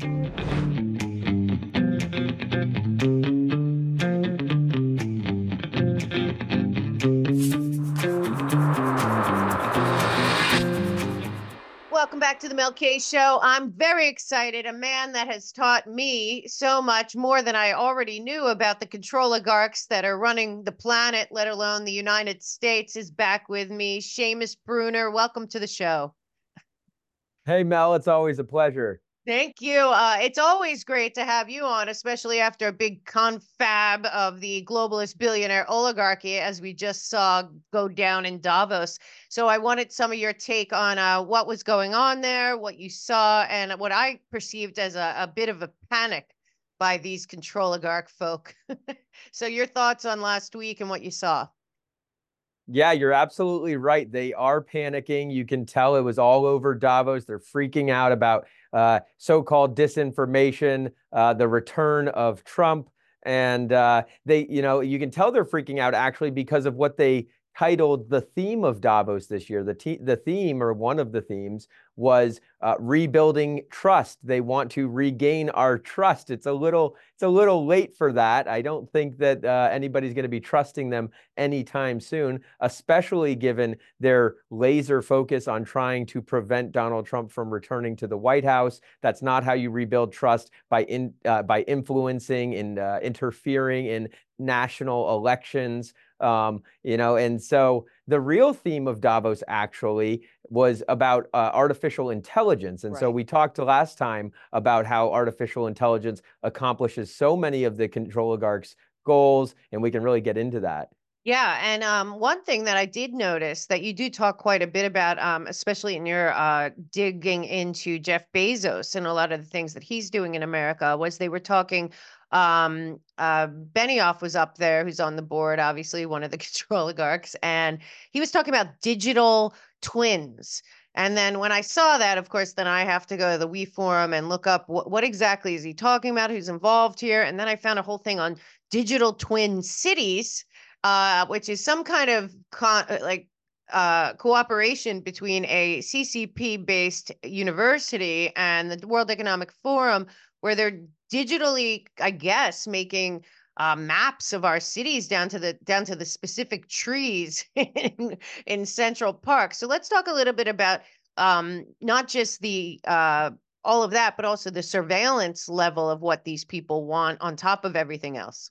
Welcome back to the Mel K Show. I'm very excited. A man that has taught me so much more than I already knew about the control oligarchs that are running the planet, let alone the United States, is back with me. Seamus Bruner, welcome to the show. Hey, Mel, it's always a pleasure. Thank you. Uh, it's always great to have you on, especially after a big confab of the globalist billionaire oligarchy, as we just saw go down in Davos. So I wanted some of your take on uh, what was going on there, what you saw, and what I perceived as a, a bit of a panic by these control oligarch folk. so your thoughts on last week and what you saw? Yeah, you're absolutely right. They are panicking. You can tell it was all over Davos. They're freaking out about uh, so-called disinformation, uh, the return of Trump, and uh, they, you know, you can tell they're freaking out actually because of what they titled the theme of Davos this year. The, te- the theme, or one of the themes, was uh, rebuilding trust. They want to regain our trust. It's a little, it's a little late for that. I don't think that uh, anybody's going to be trusting them anytime soon, especially given their laser focus on trying to prevent Donald Trump from returning to the White House. That's not how you rebuild trust by in uh, by influencing and uh, interfering in national elections. Um, you know, and so the real theme of Davos actually was about uh, artificial intelligence. And right. so we talked last time about how artificial intelligence accomplishes so many of the control oligarchs' goals, and we can really get into that. Yeah, and um, one thing that I did notice that you do talk quite a bit about, um, especially in your uh, digging into Jeff Bezos and a lot of the things that he's doing in America, was they were talking um, uh, Benioff was up there, who's on the board, obviously one of the control oligarchs, and he was talking about digital twins. And then when I saw that, of course, then I have to go to the We Forum and look up what, what exactly is he talking about, who's involved here. And then I found a whole thing on digital twin cities, uh, which is some kind of con- uh, like uh, cooperation between a CCP based university and the World Economic Forum, where they're digitally, I guess, making uh, maps of our cities down to the down to the specific trees in, in Central Park. So let's talk a little bit about um, not just the uh, all of that, but also the surveillance level of what these people want on top of everything else.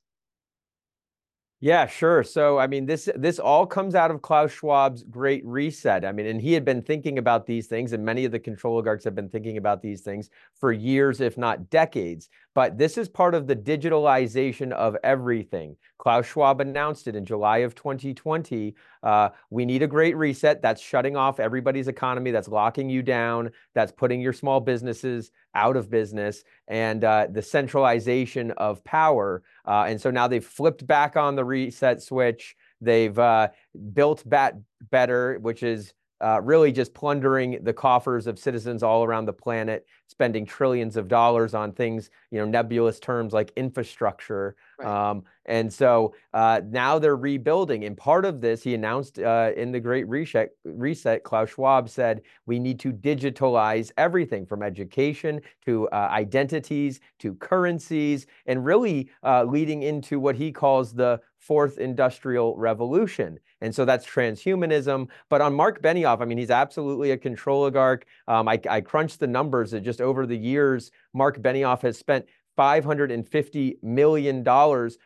Yeah, sure. So, I mean, this this all comes out of Klaus Schwab's Great Reset. I mean, and he had been thinking about these things, and many of the control oligarchs have been thinking about these things for years, if not decades. But this is part of the digitalization of everything. Klaus Schwab announced it in July of 2020. Uh, we need a great reset. That's shutting off everybody's economy. That's locking you down. That's putting your small businesses out of business and uh, the centralization of power. Uh, and so now they've flipped back on the reset switch. They've uh, built back better, which is uh, really just plundering the coffers of citizens all around the planet, spending trillions of dollars on things, you know, nebulous terms like infrastructure. Right. Um, and so uh, now they're rebuilding. And part of this, he announced uh, in the Great Reset, Reset, Klaus Schwab said, we need to digitalize everything from education to uh, identities to currencies, and really uh, leading into what he calls the fourth industrial revolution. And so that's transhumanism. But on Mark Benioff, I mean, he's absolutely a control oligarch. Um, I, I crunched the numbers that just over the years, Mark Benioff has spent $550 million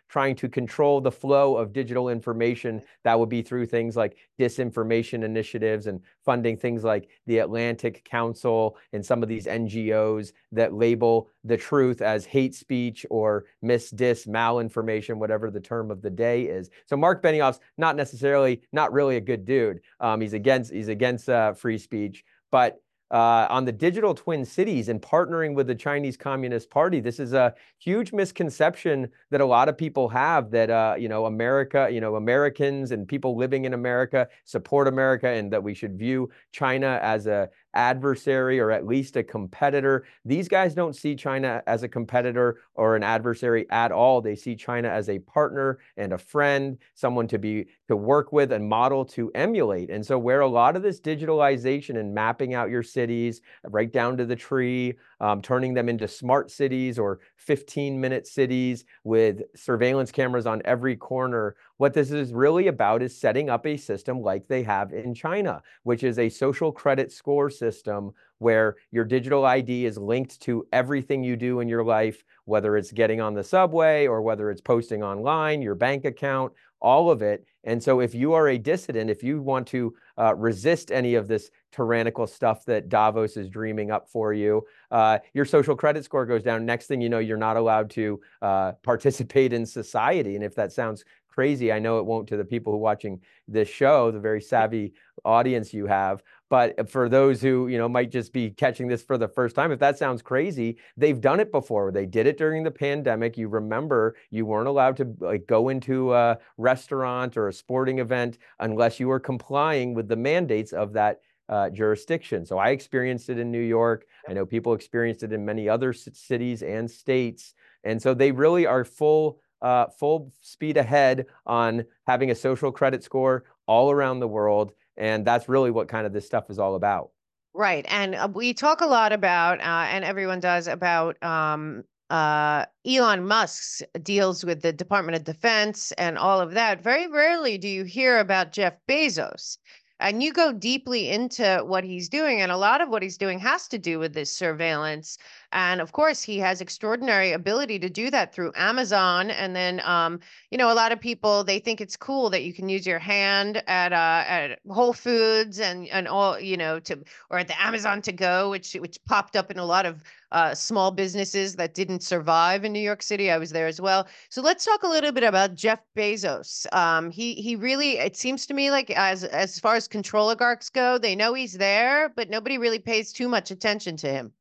trying to control the flow of digital information. That would be through things like disinformation initiatives and funding things like the Atlantic Council and some of these NGOs that label the truth as hate speech or misdis malinformation, whatever the term of the day is. So Mark Benioff's not necessarily, not really a good dude. Um, he's against, he's against uh, free speech, but uh, on the digital twin cities and partnering with the Chinese Communist Party. This is a huge misconception that a lot of people have that uh, you know America, you know Americans and people living in America support America, and that we should view China as a adversary or at least a competitor. These guys don't see China as a competitor or an adversary at all. They see China as a partner and a friend, someone to be to work with and model to emulate. And so where a lot of this digitalization and mapping out your cities right down to the tree, um, turning them into smart cities or 15 minute cities with surveillance cameras on every corner. What this is really about is setting up a system like they have in China, which is a social credit score system where your digital ID is linked to everything you do in your life, whether it's getting on the subway or whether it's posting online, your bank account, all of it. And so if you are a dissident, if you want to uh, resist any of this tyrannical stuff that Davos is dreaming up for you, uh, your social credit score goes down. Next thing you know, you're not allowed to uh, participate in society. And if that sounds crazy, I know it won't to the people who are watching this show, the very savvy audience you have. But for those who, you know, might just be catching this for the first time, if that sounds crazy, they've done it before. They did it during the pandemic. You remember you weren't allowed to like go into a restaurant or a sporting event unless you were complying with the mandates of that uh, jurisdiction. So I experienced it in New York. I know people experienced it in many other cities and states. And so they really are full uh, full speed ahead on having a social credit score all around the world. And that's really what kind of this stuff is all about. Right. And uh, we talk a lot about, uh, and everyone does, about um, uh, Elon Musk's deals with the Department of Defense and all of that. Very rarely do you hear about Jeff Bezos and you go deeply into what he's doing and a lot of what he's doing has to do with this surveillance and of course he has extraordinary ability to do that through amazon and then um, you know a lot of people they think it's cool that you can use your hand at uh, at whole foods and and all you know to or at the amazon to go which which popped up in a lot of uh, small businesses that didn't survive in New York City. I was there as well. So let's talk a little bit about Jeff Bezos. Um, he he really it seems to me like as as far as control oligarchs go, they know he's there, but nobody really pays too much attention to him.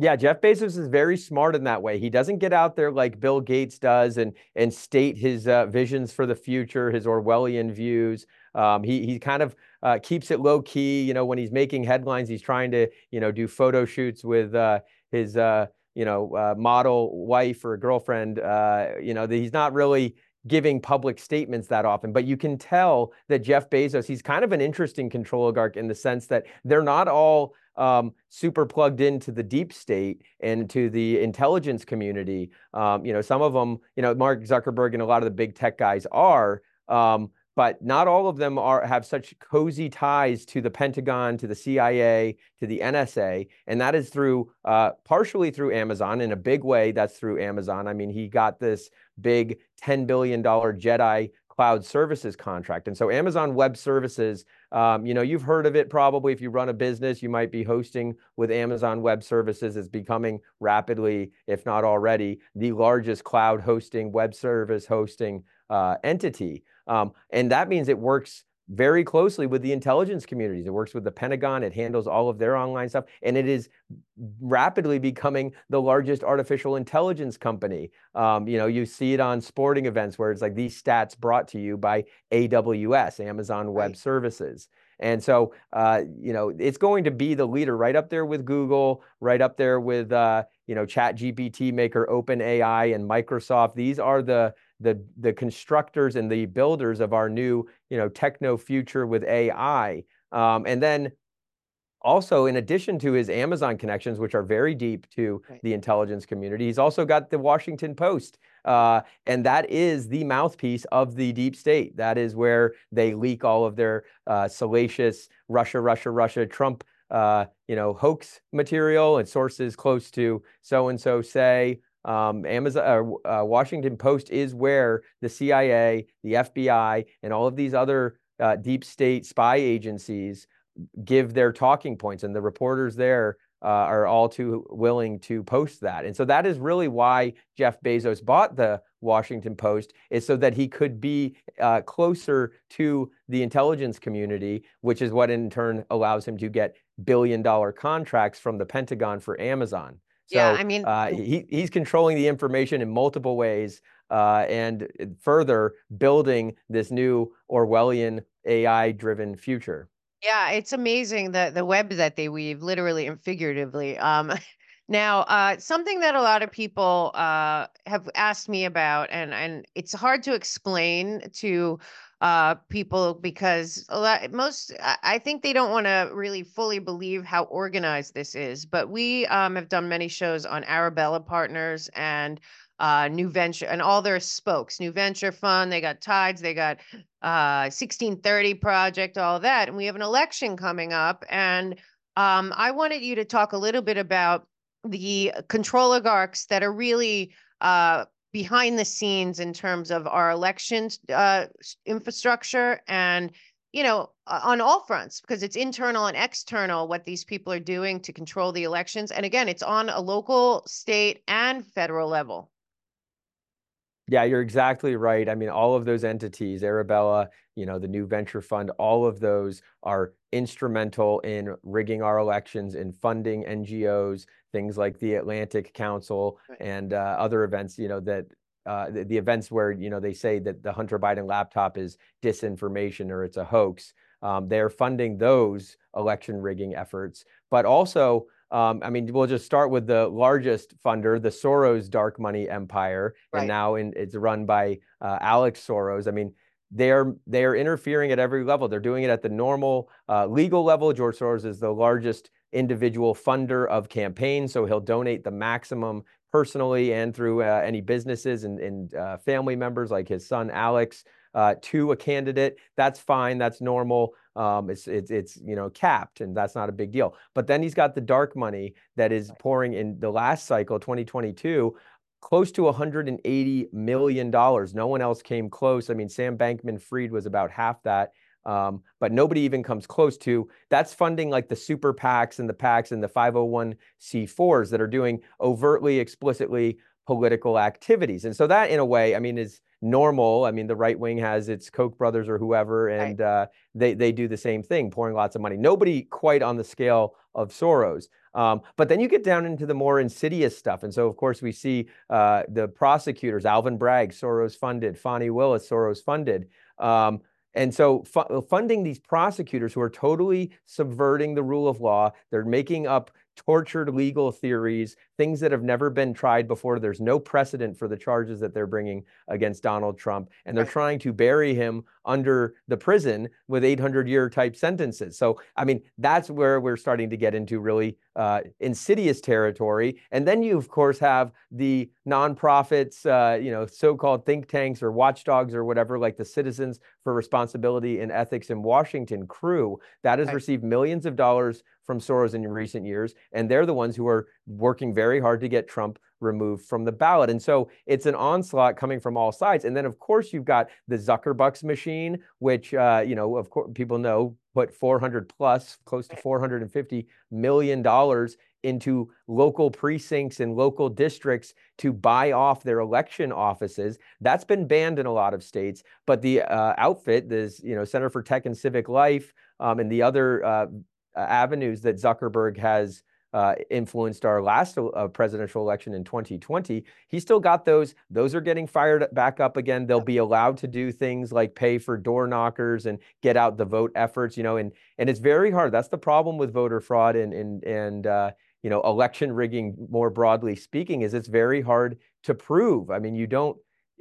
Yeah, Jeff Bezos is very smart in that way. He doesn't get out there like Bill Gates does and and state his uh, visions for the future, his Orwellian views. Um, he he kind of uh, keeps it low key. You know, when he's making headlines, he's trying to you know do photo shoots with uh, his uh, you know uh, model wife or girlfriend. Uh, you know, he's not really giving public statements that often, but you can tell that Jeff Bezos, he's kind of an interesting control oligarch in the sense that they're not all um, super plugged into the deep state and to the intelligence community. Um, you know, some of them, you know, Mark Zuckerberg and a lot of the big tech guys are. Um, but not all of them are have such cozy ties to the Pentagon, to the CIA, to the NSA, and that is through uh, partially through Amazon. In a big way, that's through Amazon. I mean, he got this big ten billion dollar Jedi cloud services contract, and so Amazon Web Services. Um, you know, you've heard of it probably. If you run a business, you might be hosting with Amazon Web Services. It's becoming rapidly, if not already, the largest cloud hosting, web service hosting uh, entity. Um, and that means it works very closely with the intelligence communities. It works with the Pentagon. It handles all of their online stuff. And it is rapidly becoming the largest artificial intelligence company. Um, you know, you see it on sporting events where it's like these stats brought to you by AWS, Amazon Web right. Services. And so, uh, you know, it's going to be the leader right up there with Google, right up there with, uh, you know, Chat GPT maker, OpenAI, and Microsoft. These are the the the constructors and the builders of our new you know techno future with AI. Um, and then also, in addition to his Amazon connections, which are very deep to right. the intelligence community, he's also got the Washington Post. Uh, and that is the mouthpiece of the deep state. That is where they leak all of their uh, salacious Russia, Russia, Russia, Trump, uh, you know, hoax material and sources close to so and so say. Um, Amazon, uh, uh, Washington Post is where the CIA, the FBI, and all of these other uh, deep state spy agencies give their talking points, and the reporters there uh, are all too willing to post that. And so that is really why Jeff Bezos bought the Washington Post, is so that he could be uh, closer to the intelligence community, which is what in turn allows him to get billion dollar contracts from the Pentagon for Amazon. So, yeah, I mean, uh, he, he's controlling the information in multiple ways uh, and further building this new Orwellian AI driven future. Yeah, it's amazing the the web that they weave, literally and figuratively. Um, now, uh, something that a lot of people uh, have asked me about, and and it's hard to explain to uh, people because a lot most I think they don't want to really fully believe how organized this is. But we um, have done many shows on Arabella Partners and uh, New Venture and all their spokes, New Venture Fund. They got Tides, they got uh 1630 project all that and we have an election coming up and um i wanted you to talk a little bit about the control oligarchs that are really uh behind the scenes in terms of our elections uh infrastructure and you know on all fronts because it's internal and external what these people are doing to control the elections. And again it's on a local state and federal level yeah, you're exactly right. I mean, all of those entities, Arabella, you know, the new venture fund, all of those are instrumental in rigging our elections, in funding NGOs, things like the Atlantic Council Right. and uh, other events, you know, that uh, the, the events where, you know, they say that the Hunter Biden laptop is disinformation or it's a hoax. Um, they're funding those election rigging efforts, but also um, I mean, we'll just start with the largest funder, the Soros dark money empire, and now in, it's run by uh, Alex Soros. I mean, they're they're interfering at every level. They're doing it at the normal uh, legal level. George Soros is the largest individual funder of campaigns, so he'll donate the maximum personally and through uh, any businesses and, and uh, family members like his son Alex uh, to a candidate. That's fine. That's normal. Um, it's it's it's you know capped, and that's not a big deal. But then he's got the dark money that is pouring in the last cycle, 2022, close to 180 million dollars. No one else came close. I mean, Sam Bankman-Fried was about half that. Um, but nobody even comes close to that's funding like the super PACs and the PACs and the 501c4s that are doing overtly, explicitly political activities. And so that, in a way, I mean, is normal. I mean, the right wing has its Koch brothers or whoever, and right. uh, they they do the same thing, pouring lots of money. Nobody quite on the scale of Soros. Um, but then you get down into the more insidious stuff, and so of course we see uh, the prosecutors, Alvin Bragg, Soros funded, Fani Willis, Soros funded. Um, and so fu- funding these prosecutors who are totally subverting the rule of law, they're making up tortured legal theories, things that have never been tried before. There's no precedent for the charges that they're bringing against Donald Trump. And they're trying to bury him under the prison with 800 year type sentences. So, I mean, that's where we're starting to get into really uh, insidious territory. And then you, of course, have the nonprofits, uh, you know, so called think tanks or watchdogs or whatever, like the Citizens for Responsibility and Ethics in Washington crew that has received millions of dollars from Soros in recent years. And they're the ones who are working very hard to get Trump removed from the ballot. And so it's an onslaught coming from all sides. And then, of course, you've got the Zuckerbucks machine, which, uh, you know, of course, people know put 400 plus, close to 450 million dollars into local precincts and local districts to buy off their election offices. That's been banned in a lot of states. But the uh, outfit, this you know Center for Tech and Civic Life, um, and the other uh, avenues that Zuckerberg has uh, influenced our last uh, presidential election in 2020. He still got those. Those are getting fired back up again. They'll be allowed to do things like pay for door knockers and get out the vote efforts. You know, and and it's very hard. That's the problem with voter fraud and and and uh, you know election rigging more broadly speaking is it's very hard to prove. I mean, you don't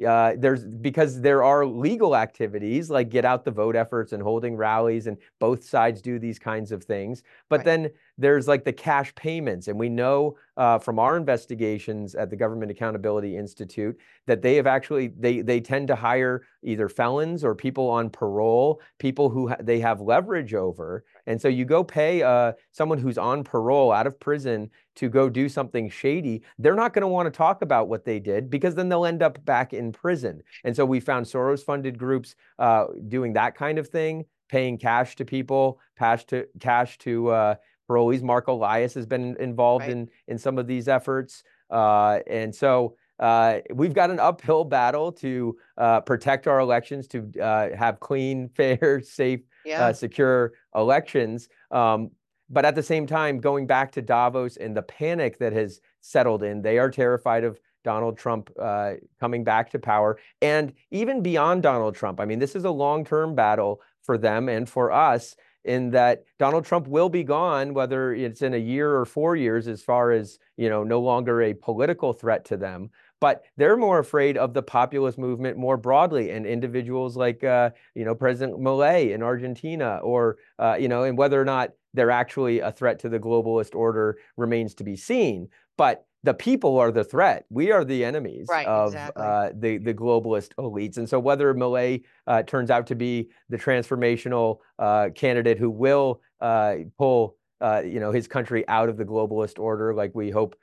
uh, there's because there are legal activities like get out the vote efforts and holding rallies, and both sides do these kinds of things. But right. then there's like the cash payments, and we know uh, from our investigations at the Government Accountability Institute that they have actually they they tend to hire either felons or people on parole, people who ha- they have leverage over, and so you go pay uh, someone who's on parole out of prison to go do something shady. They're not going to want to talk about what they did because then they'll end up back in prison. And so we found Soros-funded groups uh, doing that kind of thing, paying cash to people, cash to cash to uh, parolees. Mark Elias has been involved right. in in some of these efforts, uh, and so. Uh, we've got an uphill battle to uh, protect our elections, to uh, have clean, fair, safe, yeah. Uh, secure elections. Um, but at the same time, going back to Davos and the panic that has settled in, they are terrified of Donald Trump uh, coming back to power. And even beyond Donald Trump, I mean, this is a long term battle for them and for us. in that Donald Trump will be gone, whether it's in a year or four years, as far as you know, no longer a political threat to them. But they're more afraid of the populist movement more broadly, and individuals like uh, you know President Milei in Argentina, or uh, you know, and whether or not they're actually a threat to the globalist order remains to be seen. But the people are the threat. We are the enemies right, of exactly. uh, the the globalist elites. And so, whether Milei uh, turns out to be the transformational uh, candidate who will uh, pull, uh, you know, his country out of the globalist order, like we hope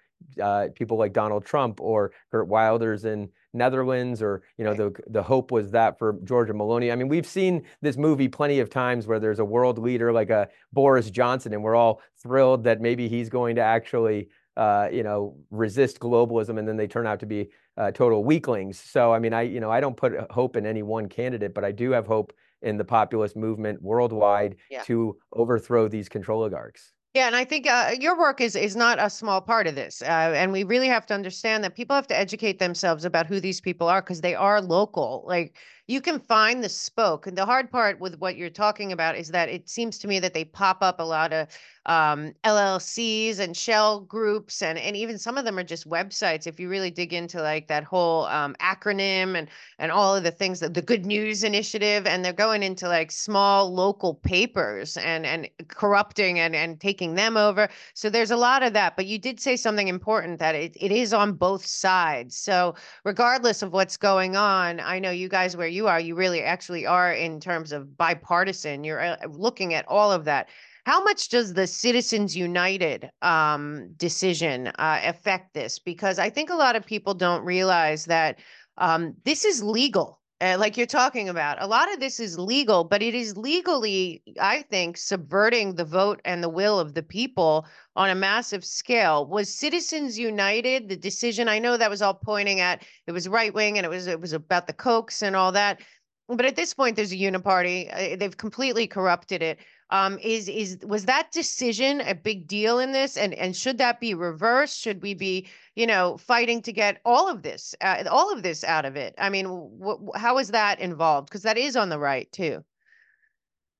uh, people like Donald Trump or Geert Wilders in Netherlands, or you know, the the hope was that for Giorgia Meloni. I mean, we've seen this movie plenty of times where there's a world leader like a Boris Johnson, and we're all thrilled that maybe he's going to actually uh, you know, resist globalism, and then they turn out to be uh, total weaklings. So, I mean, I, you know, I don't put hope in any one candidate, but I do have hope in the populist movement worldwide yeah. to overthrow these control oligarchs. Yeah, and I think uh, your work is is not a small part of this, uh, and we really have to understand that people have to educate themselves about who these people are because they are local. Like you can find the spoke, and the hard part with what you're talking about is that it seems to me that they pop up a lot of um, LLCs and shell groups, and and even some of them are just websites. If you really dig into like that whole um, acronym and and all of the things that the Good News Initiative, and they're going into like small local papers and and corrupting and and taking them over. So there's a lot of that. But you did say something important that it, it is on both sides. So regardless of what's going on, I know you guys where you are, you really actually are in terms of bipartisan. You're uh, looking at all of that. How much does the Citizens United um, decision uh, affect this? Because I think a lot of people don't realize that um, this is legal. Uh, like you're talking about, a lot of this is legal, but it is legally, I think, subverting the vote and the will of the people on a massive scale. Was Citizens United the decision? I know that was all pointing at it was right wing and it was it was about the Kochs and all that. But at this point, there's a uniparty. Uh, they've completely corrupted it. Um, is is was that decision a big deal in this? And and should that be reversed? Should we be, you know, fighting to get all of this, uh, all of this out of it? I mean, wh- how is that involved? Because that is on the right too.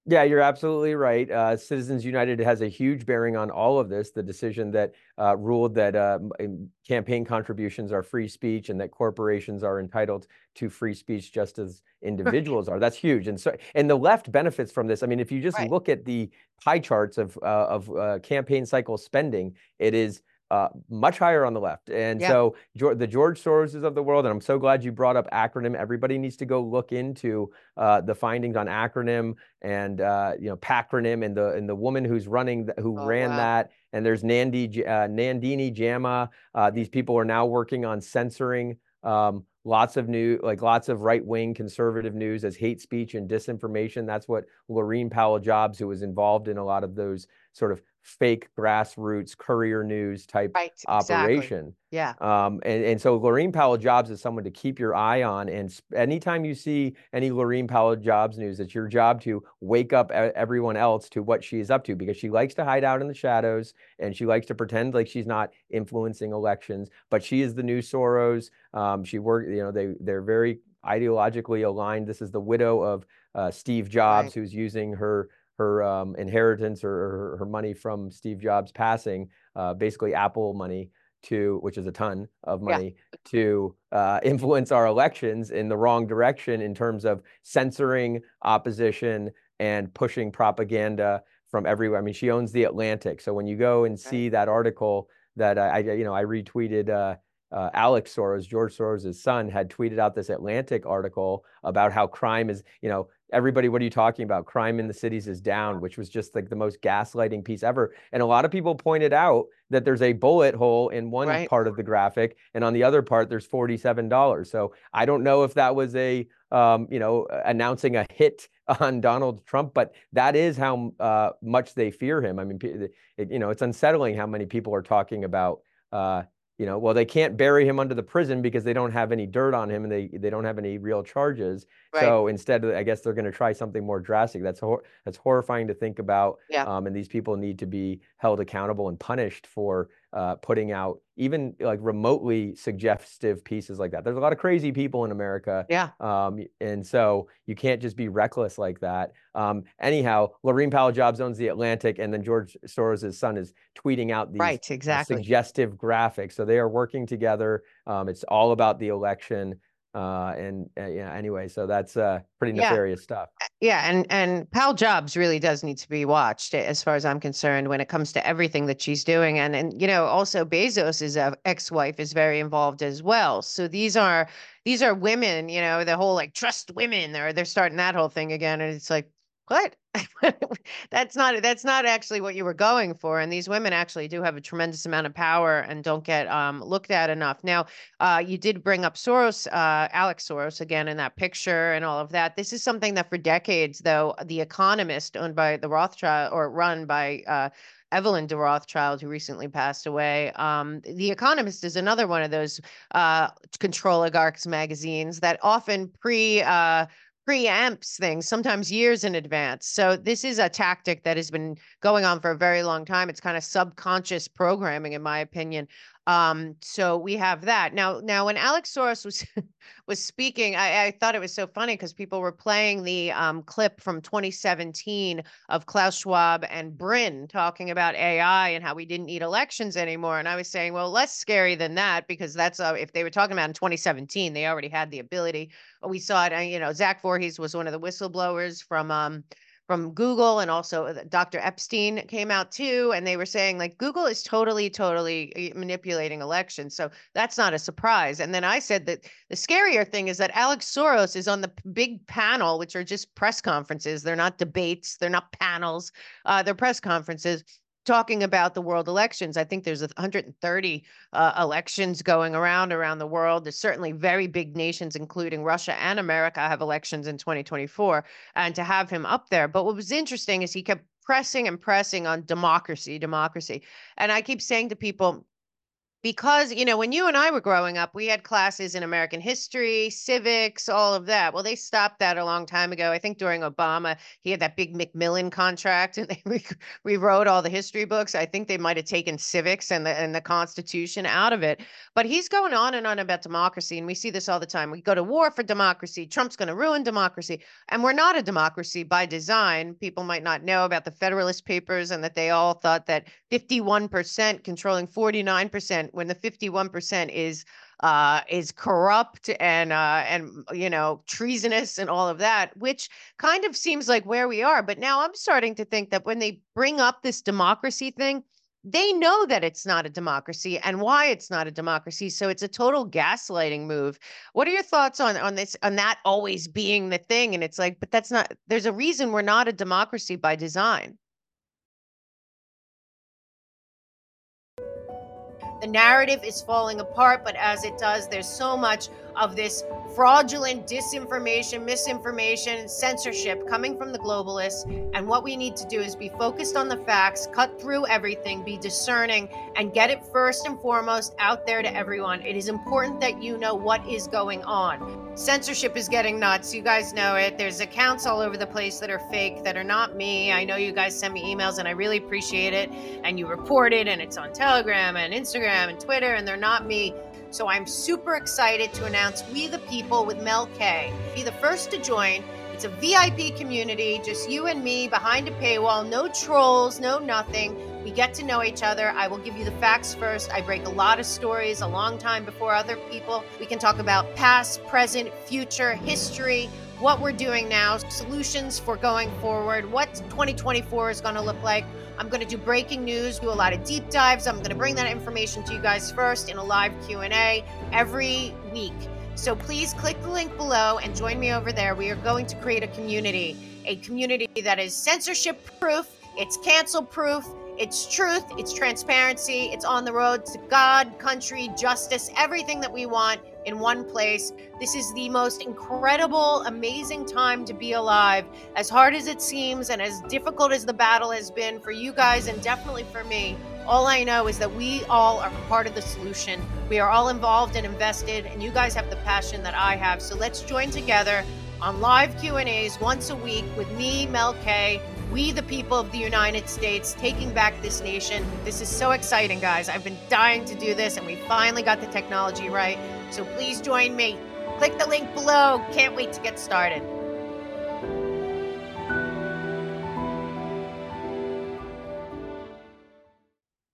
Yeah, you're absolutely right. Uh, Citizens United has a huge bearing on all of this. The decision that uh, ruled that uh, campaign contributions are free speech and that corporations are entitled to free speech just as individuals are. That's huge. And so, and the left benefits from this. I mean, if you just right. look at the pie charts of uh, of uh, campaign cycle spending, it is uh, much higher on the left. And yeah. so the George Soroses of the world, and I'm so glad you brought up acronym. Everybody needs to go look into uh, the findings on acronym and uh, you know Pacronym and the and the woman who's running who oh, ran wow. that. And there's Nandi uh, Nandini Jammi. Uh, these people are now working on censoring. Um, lots of new like lots of right-wing conservative news as hate speech and disinformation that's what Laurene Powell Jobs who was involved in a lot of those sort of fake grassroots courier news type right, operation. Exactly. Yeah. Um, and, and so Laurene Powell Jobs is someone to keep your eye on. And anytime you see any Laurene Powell Jobs news, it's your job to wake up everyone else to what she's up to because she likes to hide out in the shadows and she likes to pretend like she's not influencing elections. But she is the new Soros. Um, she worked, you know, they they're very ideologically aligned. This is the widow of uh, Steve Jobs, right. who's using her her um, inheritance or, or, her money from Steve Jobs passing, uh, basically Apple money to, which is a ton of money, yeah. to uh, influence our elections in the wrong direction in terms of censoring opposition and pushing propaganda from everywhere. I mean, she owns the Atlantic, so when you go and see right. that article that I, I, you know, I retweeted. Uh, uh, Alex Soros, George Soros' son, had tweeted out this Atlantic article about how crime is, you know, everybody, what are you talking about? Crime in the cities is down, which was just like the most gaslighting piece ever. And a lot of people pointed out that there's a bullet hole in one right. part of the graphic, and on the other part, there's $47. So I don't know if that was a, um, you know, announcing a hit on Donald Trump, but that is how uh, much they fear him. I mean, it, you know, it's unsettling how many people are talking about uh, you know, well, they can't bury him under the prison because they don't have any dirt on him and they they don't have any real charges. Right. So instead, I guess they're going to try something more drastic. That's hor- that's horrifying to think about. Yeah. Um, and these people need to be held accountable and punished for uh, putting out even like remotely suggestive pieces like that. There's a lot of crazy people in America. Yeah. Um, and so you can't just be reckless like that. Um, anyhow, Laurene Powell Jobs owns the Atlantic, and then George Soros' son is tweeting out these right, exactly. suggestive graphics. So they are working together. Um, it's all about the election. Uh, and uh, yeah, anyway, so that's uh, pretty nefarious yeah. stuff. Yeah, and and Powell Jobs really does need to be watched, as far as I'm concerned, when it comes to everything that she's doing, and and you know also Bezos's uh, ex-wife is very involved as well. So these are these are women, you know, the whole like trust women, or they're starting that whole thing again, and it's like what that's not that's not actually what you were going for and these women actually do have a tremendous amount of power and don't get um, looked at enough now uh, you did bring up soros uh, alex soros again in that picture and all of that this is something that for decades though the economist owned by the rothschild or run by uh, Evelyn de Rothschild, who recently passed away. Um, the Economist is another one of those uh, control oligarchs magazines that often pre uh, preempts things sometimes years in advance. So this is a tactic that has been going on for a very long time. It's kind of subconscious programming, in my opinion, um, so we have that now. Now, when Alex Soros was was speaking, I, I thought it was so funny because people were playing the um, clip from 2017 of Klaus Schwab and Brin talking about AI and how we didn't need elections anymore. And I was saying, well, less scary than that because that's uh, if they were talking about in 2017, they already had the ability. We saw it. Uh, you know, Zach Vorhies was one of the whistleblowers from. Um, from Google and also uh, Dr. Epstein came out too. And they were saying like Google is totally, totally eh, manipulating elections. So that's not a surprise. And then I said that the scarier thing is that Alex Soros is on the big panel, which are just press conferences. They're not debates, they're not panels, uh, they're press conferences talking about the world elections. I think there's 130 uh, elections going around around the world. There's certainly very big nations, including Russia and America, have elections in 2024. And to have him up there. But what was interesting is he kept pressing and pressing on democracy, democracy. And I keep saying to people, because you know when you and I were growing up, we had classes in American history, civics, all of that. Well, they stopped that a long time ago. I think during Obama, he had that big Macmillan contract, and they re- rewrote all the history books. I think they might have taken civics and the and the Constitution out of it. But he's going on and on about democracy, and we see this all the time. We go to war for democracy. Trump's going to ruin democracy, and we're not a democracy by design. People might not know about the Federalist Papers and that they all thought that 51% controlling 49% when the 51% is uh, is corrupt and uh, and you know treasonous and all of that, which kind of seems like where we are. But now I'm starting to think that when they bring up this democracy thing, they know that it's not a democracy and why it's not a democracy. So it's a total gaslighting move. What are your thoughts on on this on that always being the thing? And it's like, but that's not. There's a reason we're not a democracy by design. The narrative is falling apart, but as it does, there's so much of this fraudulent disinformation, misinformation, censorship coming from the globalists. And what we need to do is be focused on the facts, cut through everything, be discerning, and get it first and foremost out there to everyone. It is important that you know what is going on. Censorship is getting nuts. You guys know it. There's accounts all over the place that are fake, that are not me. I know you guys send me emails and I really appreciate it. And you report it, and it's on Telegram and Instagram and Twitter, and they're not me. So I'm super excited to announce We the People with Mel K. Be the first to join. It's a VIP community, just you and me behind a paywall, no trolls, no nothing. We get to know each other. I will give you the facts first. I break a lot of stories a long time before other people. We can talk about past, present, future, history, what we're doing now, solutions for going forward, what 2024 is going to look like. I'm going to do breaking news, do a lot of deep dives. I'm going to bring that information to you guys first in a live Q&A every week. So please click the link below and join me over there. We are going to create a community, a community that is censorship proof, it's cancel proof, it's truth, it's transparency, it's on the road to God, country, justice, everything that we want in one place. This is the most incredible, amazing time to be alive. As hard as it seems and as difficult as the battle has been for you guys and definitely for me, all I know is that we all are part of the solution. We are all involved and invested and you guys have the passion that I have. So let's join together on live Q&As once a week with me, Mel K, we, the people of the United States, taking back this nation. This is so exciting, guys. I've been dying to do this, and we finally got the technology right. So please join me. Click the link below. Can't wait to get started.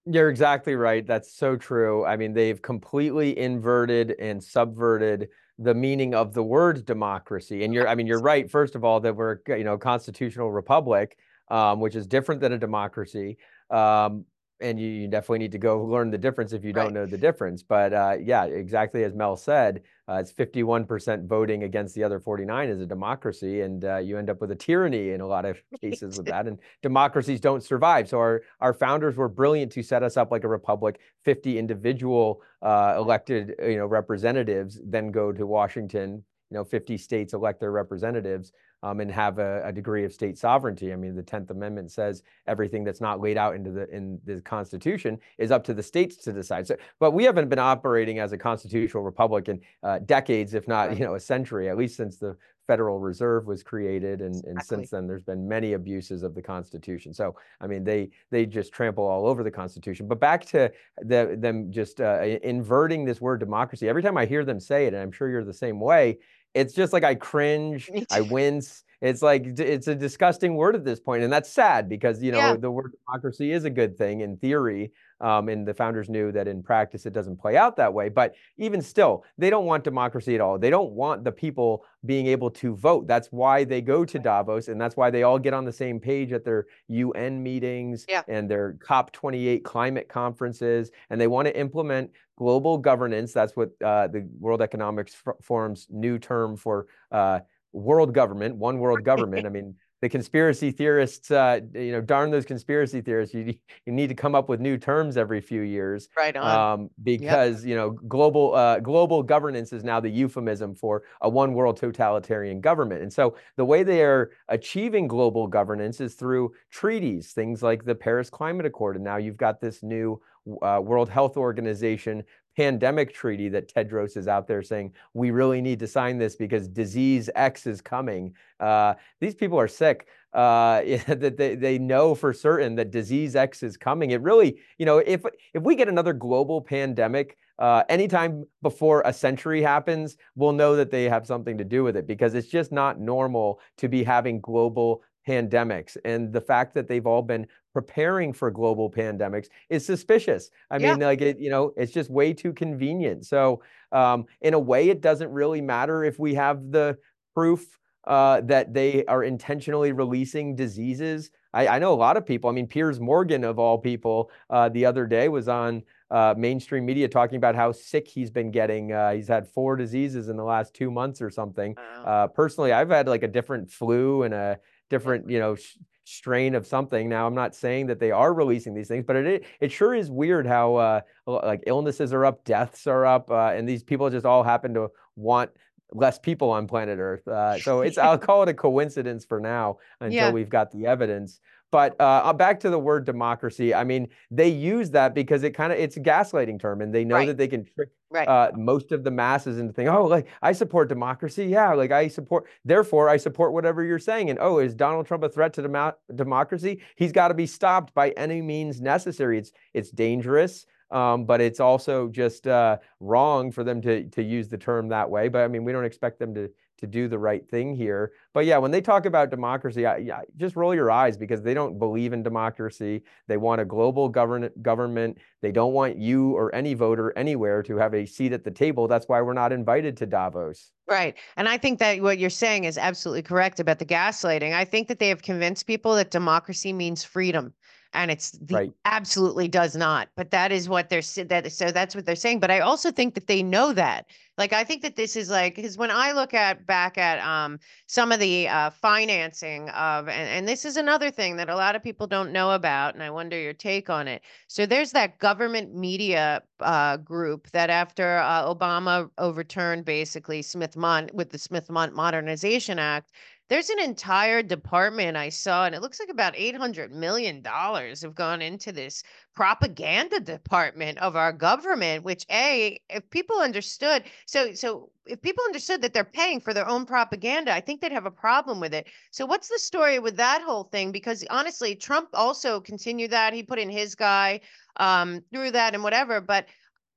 You're exactly right. That's so true. I mean, they've completely inverted and subverted the meaning of the word democracy. And you're, I mean, you're right. First of all, that we're, you know, constitutional republic, um, which is different than a democracy. Um, and you, you, definitely need to go learn the difference if you don't right. know the difference. But uh, yeah, exactly as Mel said, uh, it's 51% voting against the other 49 is a democracy, and uh, you end up with a tyranny in a lot of cases with that. And democracies don't survive. So our our founders were brilliant to set us up like a republic. 50 individual uh, elected, you know, representatives then go to Washington. You know, 50 states elect their representatives um, and have a, a, degree of state sovereignty. I mean, the Tenth Amendment says everything that's not laid out into the in the Constitution is up to the states to decide. So, but we haven't been operating as a constitutional republic in uh, decades, if not you know a century, at least since the Federal Reserve was created, and, exactly. and since then there's been many abuses of the Constitution. So I mean, they they just trample all over the Constitution. But back to the, them just uh, inverting this word democracy. Every time I hear them say it, and I'm sure you're the same way, it's just like I cringe, I wince. It's like it's a disgusting word at this point, and that's sad because you know yeah. the word democracy is a good thing in theory, um, and the founders knew that in practice it doesn't play out that way. But even still, they don't want democracy at all. They don't want the people being able to vote. That's why they go to Davos, and that's why they all get on the same page at their UN meetings yeah. and their COP28 climate conferences, and they want to implement global governance. That's what uh, the World Economics Forum's new term for uh, world government, one world government. I mean, the conspiracy theorists, uh, you know, darn those conspiracy theorists. You you need to come up with new terms every few years, right on. Um, because yep. you know, global uh, global governance is now the euphemism for a one world totalitarian government. And so the way they are achieving global governance is through treaties, things like the Paris Climate Accord, and now you've got this new uh, World Health Organization pandemic treaty that Tedros is out there saying we really need to sign this because disease X is coming. Uh, these people are sick. Uh, that they, they know for certain that disease X is coming. It really, you know, if if we get another global pandemic uh, anytime before a century happens, we'll know that they have something to do with it because it's just not normal to be having global pandemics. And the fact that they've all been preparing for global pandemics is suspicious. I yeah. mean, like it, you know, it's just way too convenient. So, um, in a way, it doesn't really matter if we have the proof uh, that they are intentionally releasing diseases. I, I, know a lot of people. I mean, Piers Morgan, of all people, uh, the other day was on uh, mainstream media talking about how sick he's been getting. Uh, he's had four diseases in the last two months or something. Wow. Uh, personally, I've had like a different flu and a different, you know, sh- strain of something. Now, I'm not saying that they are releasing these things, but it it sure is weird how uh, like illnesses are up, deaths are up, uh, and these people just all happen to want less people on planet Earth. Uh, so it's I'll call it a coincidence for now until yeah. we've got the evidence. But uh, uh, back to the word democracy. I mean, they use that because it kind of it's a gaslighting term, and they know right. that they can trick right. uh, most of the masses into thinking, oh, like I support democracy. Yeah, like I support. Therefore, I support whatever you're saying. And oh, is Donald Trump a threat to dem- democracy? He's got to be stopped by any means necessary. It's it's dangerous. Um, but it's also just uh, wrong for them to to use the term that way. But I mean, we don't expect them to to do the right thing here. But yeah, when they talk about democracy, I, just roll your eyes because they don't believe in democracy. They want a global government government. They don't want you or any voter anywhere to have a seat at the table. That's why we're not invited to Davos. Right. And I think that what you're saying is absolutely correct about the gaslighting. I think that they have convinced people that democracy means freedom and it's the right. absolutely does not but that is what they're that so that's what they're saying but i also think that they know that like i think that this is like because when i look at back at um some of the uh financing of and, and this is another thing that a lot of people don't know about and i wonder your take on it so there's that government media uh group that after uh, obama overturned basically smith Mundt with the smith Mundt modernization act there's an entire department I saw, and it looks like about $800 million have gone into this propaganda department of our government, which A, if people understood, so so if people understood that they're paying for their own propaganda, I think they'd have a problem with it. So what's the story with that whole thing? Because honestly, Trump also continued that. He put in his guy um, through that and whatever. But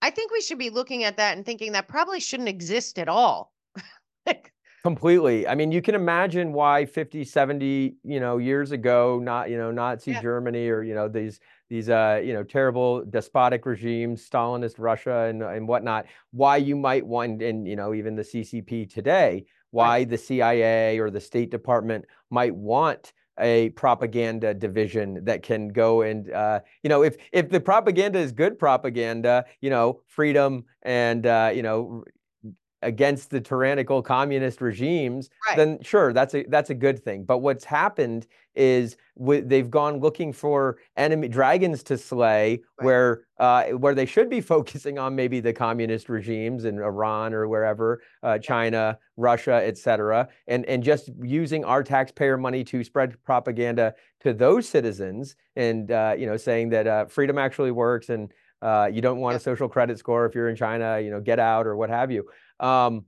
I think we should be looking at that and thinking that probably shouldn't exist at all. Completely. I mean, you can imagine why 50, 70, you know, years ago, not, you know, Nazi yeah. Germany or, you know, these, these, uh, you know, terrible despotic regimes, Stalinist Russia and, and whatnot, why you might want, and, you know, even the CCP today, why right. the CIA or the State Department might want a propaganda division that can go and uh, you know if if the propaganda is good propaganda you know freedom and uh, you know against the tyrannical communist regimes, right. then sure, that's a that's a good thing. But what's happened is w- they've gone looking for enemy dragons to slay, right. where uh, where they should be focusing on maybe the communist regimes in Iran or wherever, uh, China, Russia, etc., and and just using our taxpayer money to spread propaganda to those citizens, and uh, you know, saying that uh, freedom actually works and uh, you don't want a social credit score if you're in China, you know, get out or what have you. Um,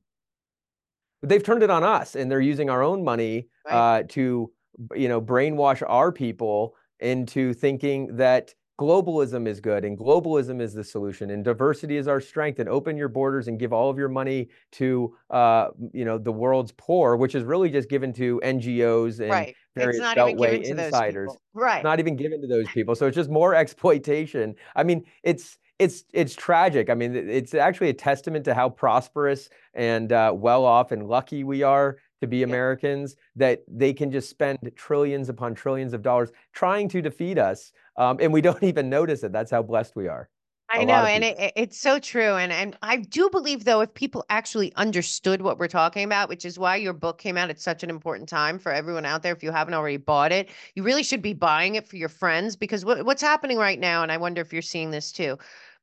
but they've turned it on us, and they're using our own money right. uh, to, you know, brainwash our people into thinking that globalism is good and globalism is the solution and diversity is our strength and open your borders and give all of your money to uh, you know the world's poor which is really just given to ngos and right. various beltway insiders. right. Not even given to those people. So it's just more exploitation. I mean it's it's it's tragic. I mean, it's actually a testament to how prosperous and uh, well off and lucky we are to be Americans that they can just spend trillions upon trillions of dollars trying to defeat us, um, and we don't even notice it. That's how blessed we are. I know, and it, it's so true. And and I do believe though, if people actually understood what we're talking about, which is why your book came out at such an important time for everyone out there. If you haven't already bought it, you really should be buying it for your friends because what, what's happening right now, and I wonder if you're seeing this too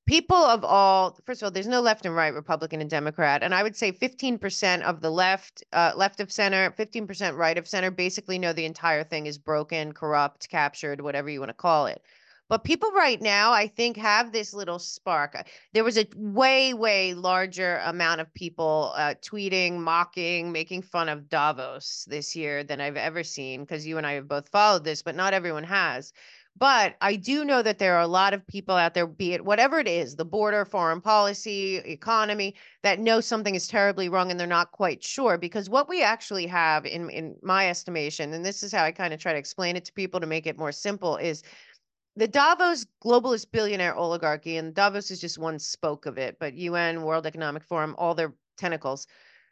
people of all first of all there's no left and right republican and democrat and i would say 15% of the left uh, left of center 15% right of center basically know the entire thing is broken corrupt captured whatever you want to call it. But people right now i think have this little spark. There was a way way larger amount of people uh, tweeting mocking making fun of davos this year than i've ever seen because you and i have both followed this but not everyone has but I do know that there are a lot of people out there, be it whatever it is, the border, foreign policy, economy, that know something is terribly wrong and they're not quite sure. Because what we actually have, in, in my estimation, and this is how I kind of try to explain it to people to make it more simple, is the Davos globalist billionaire oligarchy, and Davos is just one spoke of it, but UN, World Economic Forum, all their tentacles,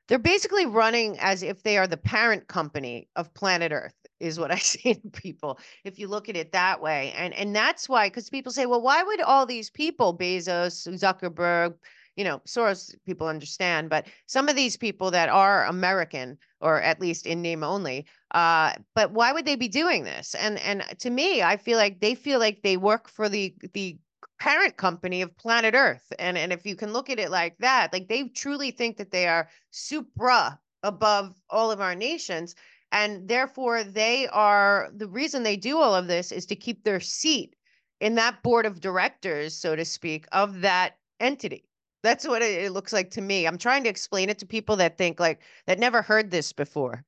they're basically running as if they are the parent company of planet Earth is what I see in people if you look at it that way. And and that's why because people say, well, why would all these people, Bezos, Zuckerberg, you know, Soros, people understand, but some of these people that are American or at least in name only, uh, but why would they be doing this? And and to me, I feel like they feel like they work for the the parent company of planet Earth. And and if you can look at it like that, like they truly think that they are supra above all of our nations and therefore, they are the reason they do all of this is to keep their seat in that board of directors, so to speak, of that entity. That's what it looks like to me. I'm trying to explain it to people that think like that never heard this before.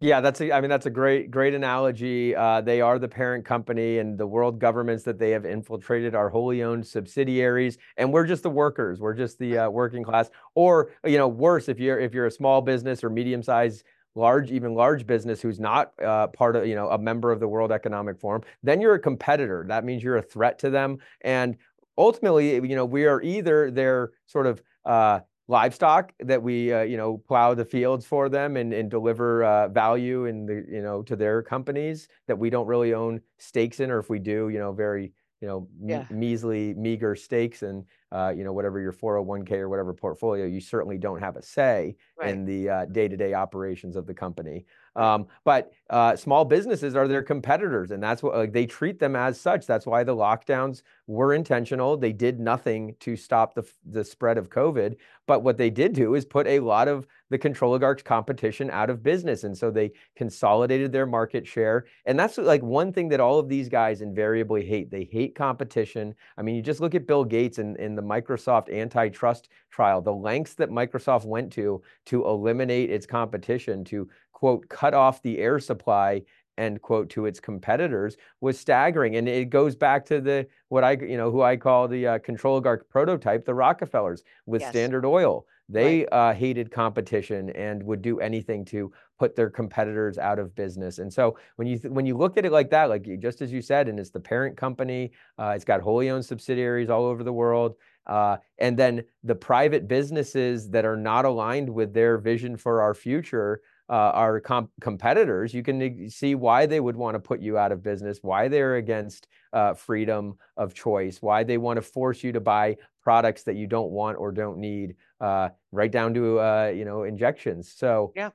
Yeah, that's a, I mean, that's a great, great analogy. Uh, they are the parent company and the world governments that they have infiltrated are wholly owned subsidiaries. And we're just the workers. We're just the uh, working class or, you know, worse, if you're, if you're a small business or medium sized large, even large business who's not uh, part of, you know, a member of the World Economic Forum, then you're a competitor. That means you're a threat to them. And ultimately, you know, we are either their sort of uh, livestock that we, uh, you know, plow the fields for them and, and deliver uh, value in the, you know, to their companies that we don't really own stakes in, or if we do, you know, very, you know, yeah. measly, meager stakes. And uh, you know, whatever your 401k or whatever portfolio, you certainly don't have a say right. in the uh, day-to-day operations of the company. Um, but uh, small businesses are their competitors, and that's what like, they treat them as such. That's why the lockdowns were intentional. They did nothing to stop the the spread of COVID, but what they did do is put a lot of the controligarchs competition out of business, and so they consolidated their market share. And that's like one thing that all of these guys invariably hate. They hate competition. I mean, you just look at Bill Gates and in the Microsoft antitrust trial, the lengths that Microsoft went to to eliminate its competition to quote, cut off the air supply end quote to its competitors was staggering and it goes back to the what i you know who i call the uh, controligarch prototype the rockefellers with yes. standard oil they right. uh, hated competition and would do anything to put their competitors out of business and so when you th- when you look at it like that like just as you said and it's the parent company uh, it's got wholly owned subsidiaries all over the world uh, and then the private businesses that are not aligned with their vision for our future uh, our comp- competitors, you can see why they would want to put you out of business, why they're against uh, freedom of choice, why they want to force you to buy products that you don't want or don't need, uh, right down to uh, you know injections. So yeah,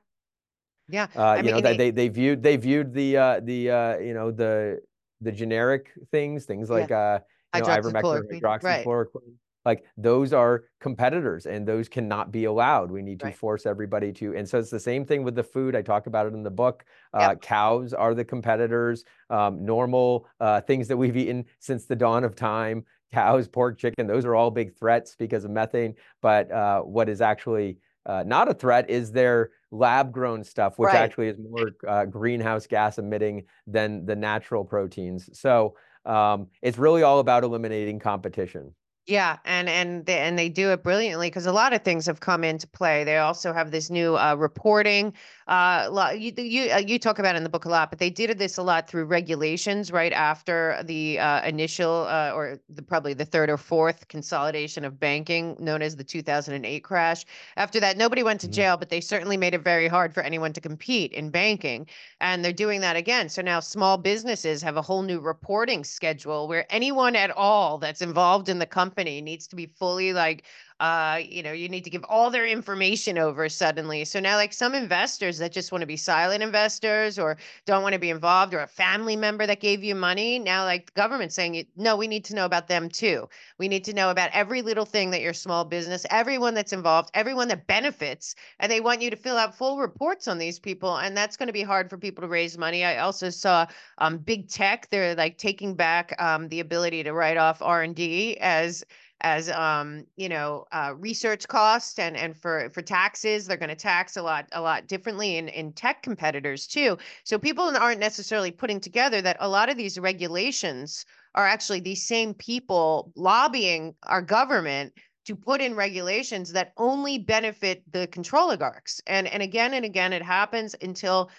yeah, uh, you mean, know they, they they viewed they viewed the uh, the you know the the generic things, things like yeah. you know, ivermectin, hydroxychloroquine. Right like those are competitors and those cannot be allowed we need to right. force everybody to and so it's the same thing with the food i talk about it in the book uh, yep. cows are the competitors um, normal uh, things that we've eaten since the dawn of time cows pork chicken those are all big threats because of methane but uh, what is actually uh, not a threat is their lab grown stuff which right. actually is more uh, greenhouse gas emitting than the natural proteins so um, it's really all about eliminating competition yeah, and and they, and they do it brilliantly because a lot of things have come into play. They also have this new uh, reporting. Uh, you you uh, you talk about in the book a lot, but they did this a lot through regulations right after the uh, initial uh, or the, probably the third or fourth consolidation of banking, known as the 2008 crash. After that, nobody went to mm-hmm. jail, but they certainly made it very hard for anyone to compete in banking, and they're doing that again. So now small businesses have a whole new reporting schedule where anyone at all that's involved in the company company needs to be fully like uh, you know, you need to give all their information over suddenly. So now, like some investors that just want to be silent investors or don't want to be involved, or a family member that gave you money, now like the government saying, no, we need to know about them too. We need to know about every little thing that your small business, everyone that's involved, everyone that benefits, and they want you to fill out full reports on these people, and that's going to be hard for people to raise money. I also saw um, big tech; they're like taking back um, the ability to write off R and D as as um, you know uh, research costs and and for for taxes they're going to tax a lot a lot differently in in tech competitors too. So people aren't necessarily putting together that a lot of these regulations are actually these same people lobbying our government to put in regulations that only benefit the controligarchs and and again and again it happens until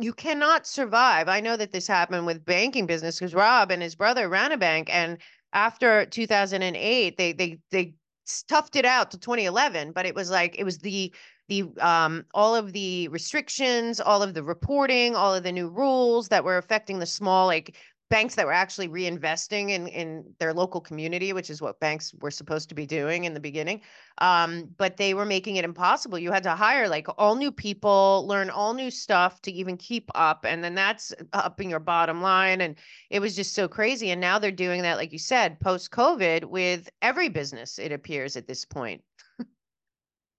you cannot survive. I know that this happened with banking business because Rob and his brother ran a bank and after 2008 they they they stuffed it out to 2011 but it was like it was the the um all of the restrictions all of the reporting all of the new rules that were affecting the small like banks that were actually reinvesting in in their local community, which is what banks were supposed to be doing in the beginning. Um, but they were making it impossible. You had to hire like all new people, learn all new stuff to even keep up, and then that's upping your bottom line. And it was just so crazy. And now they're doing that, like you said, post COVID with every business. It appears at this point.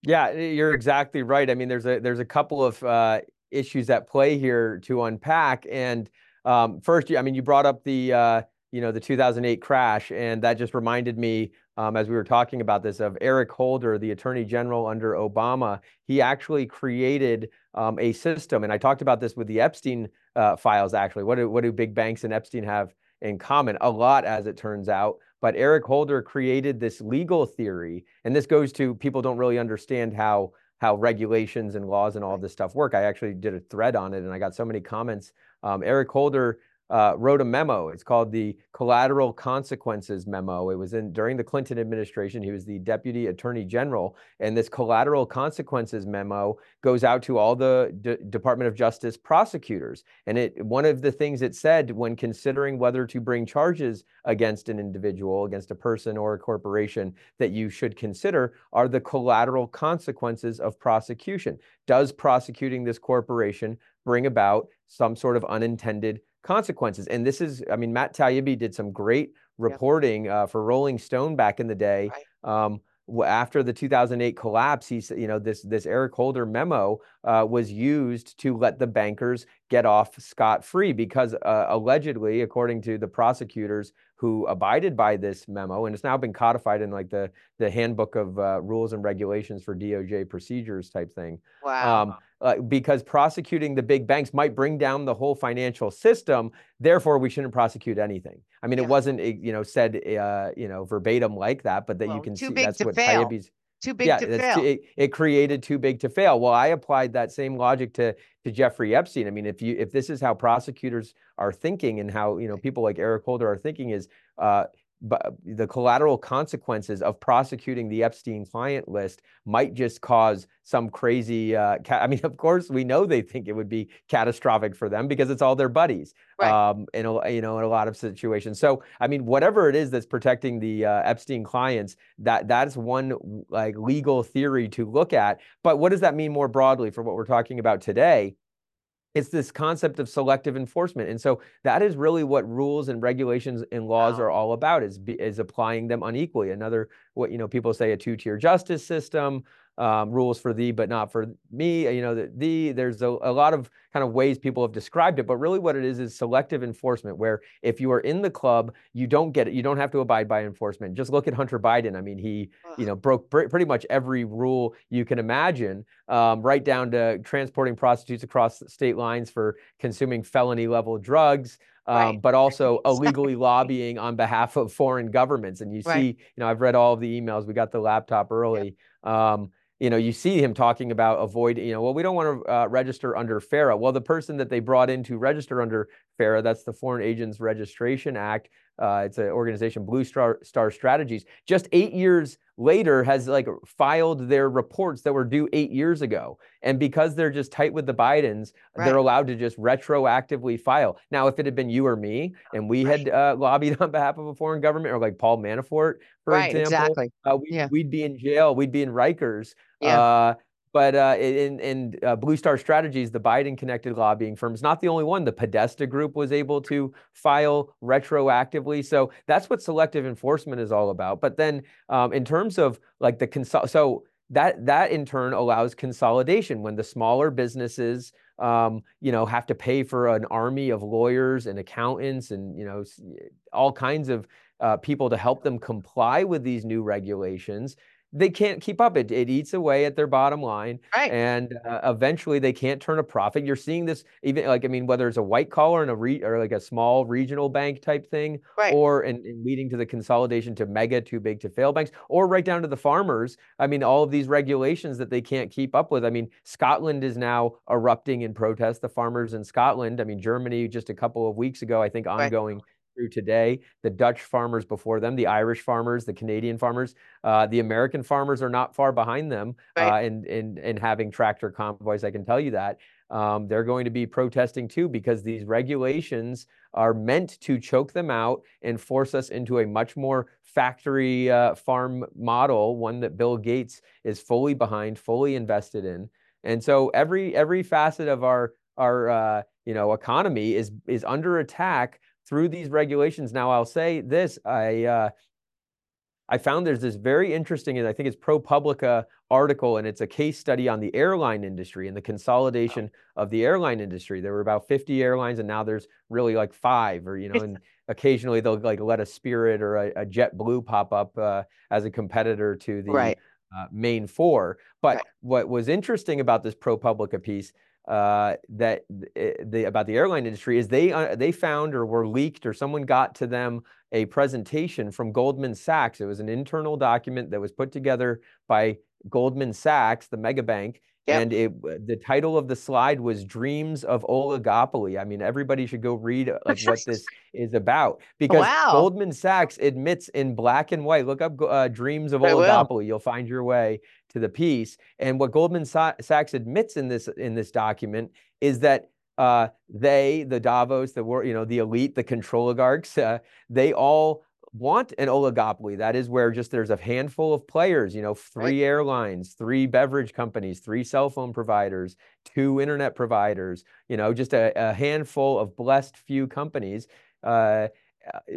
yeah, you're exactly right. I mean, there's a there's a couple of uh, issues at play here to unpack, and um, first, I mean, you brought up the uh, you know the 2008 crash, and that just reminded me um, as we were talking about this of Eric Holder, the Attorney General under Obama. He actually created um, a system, and I talked about this with the Epstein uh, files. Actually, what do what do big banks and Epstein have in common? A lot, as it turns out. But Eric Holder created this legal theory, and this goes to people don't really understand how how regulations and laws and all this stuff work. I actually did a thread on it, and I got so many comments um, Eric Holder uh, wrote a memo. It's called the Collateral Consequences Memo. It was in during the Clinton administration. He was the Deputy Attorney General, and this Collateral Consequences Memo goes out to all the D Department of Justice prosecutors. And it one of the things it said when considering whether to bring charges against an individual, against a person or a corporation, that you should consider are the collateral consequences of prosecution. Does prosecuting this corporation bring about some sort of unintended consequences. And this is, I mean, Matt Taibbi did some great reporting uh, for Rolling Stone back in the day. Right. Um, after the 2008 collapse, he's, you know, this this Eric Holder memo uh, was used to let the bankers get off scot free because uh, allegedly, according to the prosecutors who abided by this memo, and it's now been codified in like the the handbook of uh, rules and regulations for DOJ procedures type thing. Wow. Um, uh, because prosecuting the big banks might bring down the whole financial system. Therefore, we shouldn't prosecute anything. I mean, yeah. it wasn't eh, you know said uh, you know verbatim like that, but that well, you can see that's what fail. Taibbi's. Too big yeah, to fail. Too, it, it, created too big to fail. Well, I applied that same logic to to Jeffrey Epstein. I mean, if you if this is how prosecutors are thinking and how you know people like Eric Holder are thinking is uh, the collateral consequences of prosecuting the Epstein client list might just cause some crazy. Uh, I mean, of course, we know they think it would be catastrophic for them because it's all their buddies. Right. Um, in a, you know, in a lot of situations. So, I mean, whatever it is that's protecting the uh, Epstein clients, that that's one like legal theory to look at. But what does that mean more broadly for what we're talking about today? It's this concept of selective enforcement and so that is really what rules and regulations and laws wow. are all about is is applying them unequally another what you know people say a two-tier justice system um, rules for thee, but not for me. You know, the, thee, there's a, a, lot of kind of ways people have described it, but really what it is is selective enforcement, where if you are in the club, you don't get it. You don't have to abide by enforcement. Just look at Hunter Biden. I mean, he, you know, broke pr- pretty much every rule you can imagine, um, right down to transporting prostitutes across state lines for consuming felony level drugs. Um, right. but also illegally lobbying on behalf of foreign governments. And you right. see, you know, I've read all of the emails. We got the laptop early. Yep. Um, you know, you see him talking about avoid, you know, well, we don't want to uh, register under FARA. Well, the person that they brought in to register under FARA, that's the Foreign Agents Registration Act. Uh, it's an organization, Blue Star, Star Strategies. Just eight years later, has like filed their reports that were due eight years ago. And because they're just tight with the Bidens, right. they're allowed to just retroactively file. Now, if it had been you or me, and we right. had uh, lobbied on behalf of a foreign government, or like Paul Manafort, for right, example, exactly. Uh, we, yeah. we'd be in jail. We'd be in Rikers. Yeah. But uh, in, in uh, Blue Star Strategies, the Biden connected lobbying firm is not the only one. The Podesta Group was able to file retroactively. So that's what selective enforcement is all about. But then um, in terms of like the consol, so that that in turn allows consolidation when the smaller businesses um, you know have to pay for an army of lawyers and accountants and you know all kinds of uh, people to help them comply with these new regulations they can't keep up. It, it eats away at their bottom line. Right. And uh, eventually they can't turn a profit. You're seeing this even like, I mean, whether it's a white collar and a re, or like a small regional bank type thing, right. or in, in leading to the consolidation to mega too big to fail banks, or right down to the farmers. I mean, all of these regulations that they can't keep up with. I mean, Scotland is now erupting in protest, the farmers in Scotland. I mean, Germany just a couple of weeks ago, I think ongoing. Right through today. The Dutch farmers before them, the Irish farmers, the Canadian farmers, uh, the American farmers are not far behind them right. uh, in, in, in having tractor convoys. I can tell you that. Um, they're going to be protesting too because these regulations are meant to choke them out and force us into a much more factory uh, farm model, one that Bill Gates is fully behind, fully invested in. And so every every facet of our our uh, you know economy is is under attack through these regulations. Now, I'll say this: I uh, I found there's this very interesting, and I think it's ProPublica article, and it's a case study on the airline industry and the consolidation wow. of the airline industry. There were about 50 airlines, and now there's really like five, or you know, and occasionally they'll like let a Spirit or a, a JetBlue pop up uh, as a competitor to the right. uh, main four. But right. what was interesting about this ProPublica piece uh, that the, about the airline industry is they uh, they found or were leaked or someone got to them a presentation from Goldman Sachs. It was an internal document that was put together by Goldman Sachs, the mega bank, Yep. And it the title of the slide was Dreams of Oligopoly. I mean, everybody should go read like what this is about because wow. Goldman Sachs admits in black and white. Look up uh, Dreams of Oligopoly. You'll find your way to the piece. And what Goldman Sachs admits in this in this document is that uh, they, the Davos, the you know the elite, the controligarchs, uh, they all want an oligopoly. That is where just there's a handful of players, you know, three right. airlines, three beverage companies, three cell phone providers, two internet providers, you know, just a, a handful of blessed few companies uh,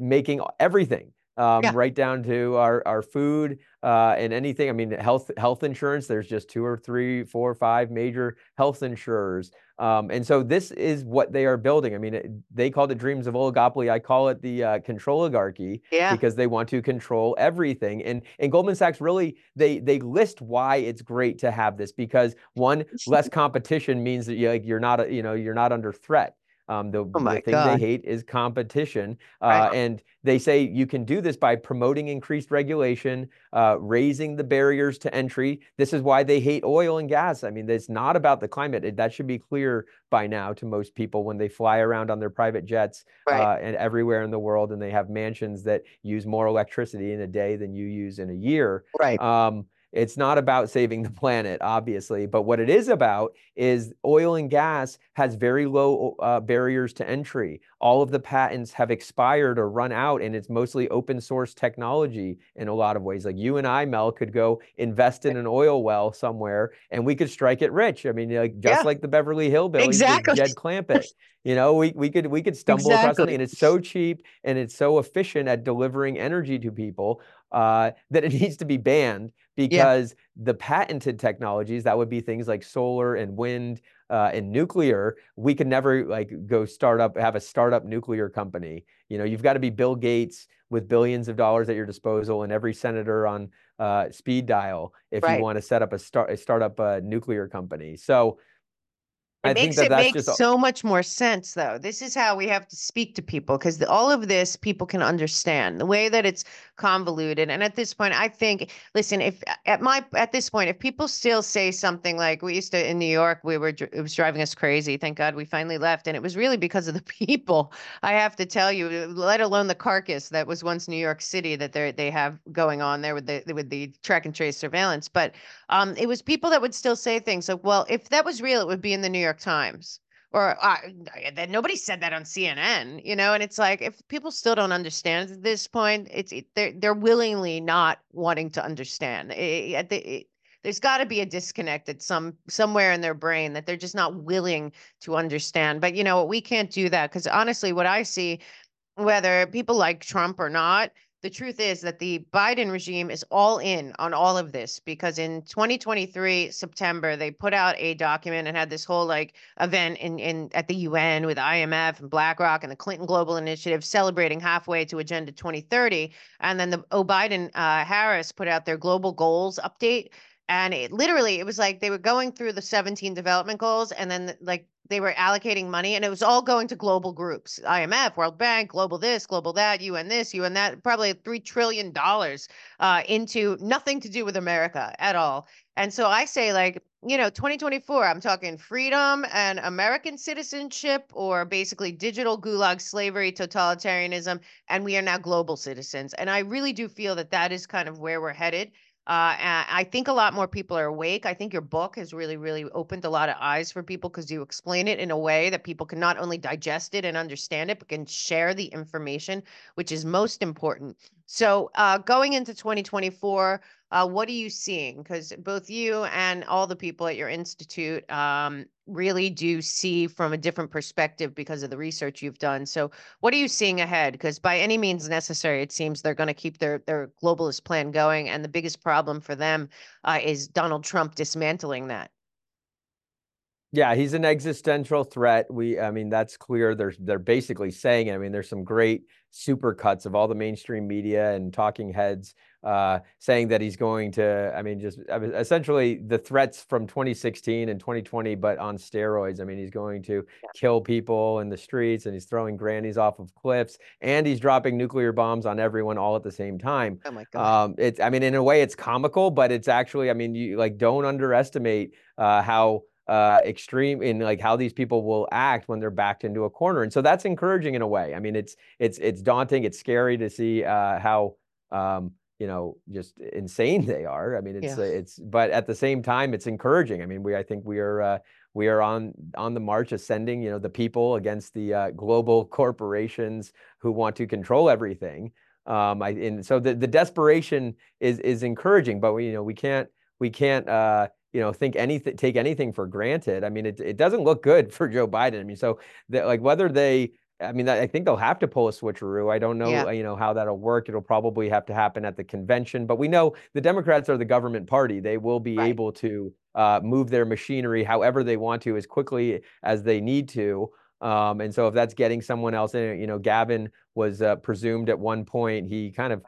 making everything. Um, yeah. right down to our, our food uh, and anything. I mean, health health insurance. There's just two or three, four or five major health insurers. Um, and so this is what they are building. I mean, it, they called it dreams of oligopoly. I call it the uh, control oligarchy yeah. because they want to control everything. And and Goldman Sachs really they they list why it's great to have this because one less competition means that you like you're not you know you're not under threat. Um, the, oh the thing God. they hate is competition. Uh. And they say you can do this by promoting increased regulation, uh, raising the barriers to entry. This is why they hate oil and gas. I mean, it's not about the climate. It, that should be clear by now to most people when they fly around on their private jets right. uh, and everywhere in the world and they have mansions that use more electricity in a day than you use in a year. Right. Um, it's not about saving the planet, obviously, but what it is about is oil and gas has very low uh, barriers to entry. All of the patents have expired or run out, and it's mostly open source technology in a lot of ways. Like you and I, Mel, could go invest in an oil well somewhere, and we could strike it rich. I mean, like just yeah. like the Beverly Hillbillies, exactly. Jed Clampett. You know, we, we could we could stumble exactly. across something, and it's so cheap and it's so efficient at delivering energy to people uh, that it needs to be banned because yeah. the patented technologies that would be things like solar and wind uh, and nuclear we could never like go start up have a startup nuclear company you know you've got to be bill gates with billions of dollars at your disposal and every senator on uh, speed dial if right. you want to set up a start a startup uh, nuclear company so it I makes that it make just... so much more sense, though. This is how we have to speak to people because all of this people can understand the way that it's convoluted. And at this point, I think, listen, if at my at this point, if people still say something like we used to in New York, we were it was driving us crazy. Thank God we finally left, and it was really because of the people. I have to tell you, let alone the carcass that was once New York City that they they have going on there with the with the track and trace surveillance. But um, it was people that would still say things like, "Well, if that was real, it would be in the New York." York Times or uh, nobody said that on CNN, you know, and it's like if people still don't understand at this point, it's it, they're they're willingly not wanting to understand. It, it, there's got to be a disconnect at some somewhere in their brain that they're just not willing to understand. But you know, what, we can't do that because honestly, what I see, whether people like Trump or not, the truth is that the Biden regime is all in on all of this because in 2023 September they put out a document and had this whole like event in in at the UN with IMF and BlackRock and the Clinton Global Initiative celebrating halfway to Agenda 2030 and then the oh Biden uh, Harris put out their global goals update and it literally it was like they were going through the 17 development goals and then like they were allocating money and it was all going to global groups imf world bank global this global that un this un that probably $3 trillion uh, into nothing to do with america at all. And so i say like you know 2024 i'm talking freedom and american citizenship or basically digital gulag slavery totalitarianism and we are now global citizens. And i really do feel that that is kind of where we're headed uh, I think a lot more people are awake. I think your book has really, really opened a lot of eyes for people because you explain it in a way that people can not only digest it and understand it, but can share the information, which is most important. So, uh, going into 2024, uh, what are you seeing? Because both you and all the people at your institute um, really do see from a different perspective because of the research you've done. So, what are you seeing ahead? Because by any means necessary, it seems they're going to keep their their globalist plan going, and the biggest problem for them uh, is Donald Trump dismantling that. Yeah, he's an existential threat. We, I mean, that's clear. They're they're basically saying. I mean, there's some great super cuts of all the mainstream media and talking heads uh, saying that he's going to, I mean, just I mean, essentially the threats from 2016 and 2020, but on steroids. I mean, he's going to kill people in the streets and he's throwing grannies off of cliffs and he's dropping nuclear bombs on everyone all at the same time. Oh my God. Um, it's, I mean, in a way it's comical, but it's actually, I mean, you like don't underestimate uh, how uh, extreme in like how these people will act when they're backed into a corner. And so that's encouraging in a way. I mean, it's, it's, it's daunting. It's scary to see uh, how, um, you know just insane they are i mean it's yeah. it's but at the same time it's encouraging i mean we i think we are uh, we are on on the march ascending you know the people against the uh, global corporations who want to control everything um I, and so the, the desperation is is encouraging but we you know we can't we can't uh you know think anything take anything for granted i mean it, it doesn't look good for joe biden i mean so that like whether they I mean, I think they'll have to pull a switcheroo. I don't know, yeah. you know, how that'll work. It'll probably have to happen at the convention, but we know the Democrats are the government party. They will be right. able to uh, move their machinery however they want to, as quickly as they need to. Um, and so, if that's getting someone else in, you know, Gavin was uh, presumed at one point. He kind of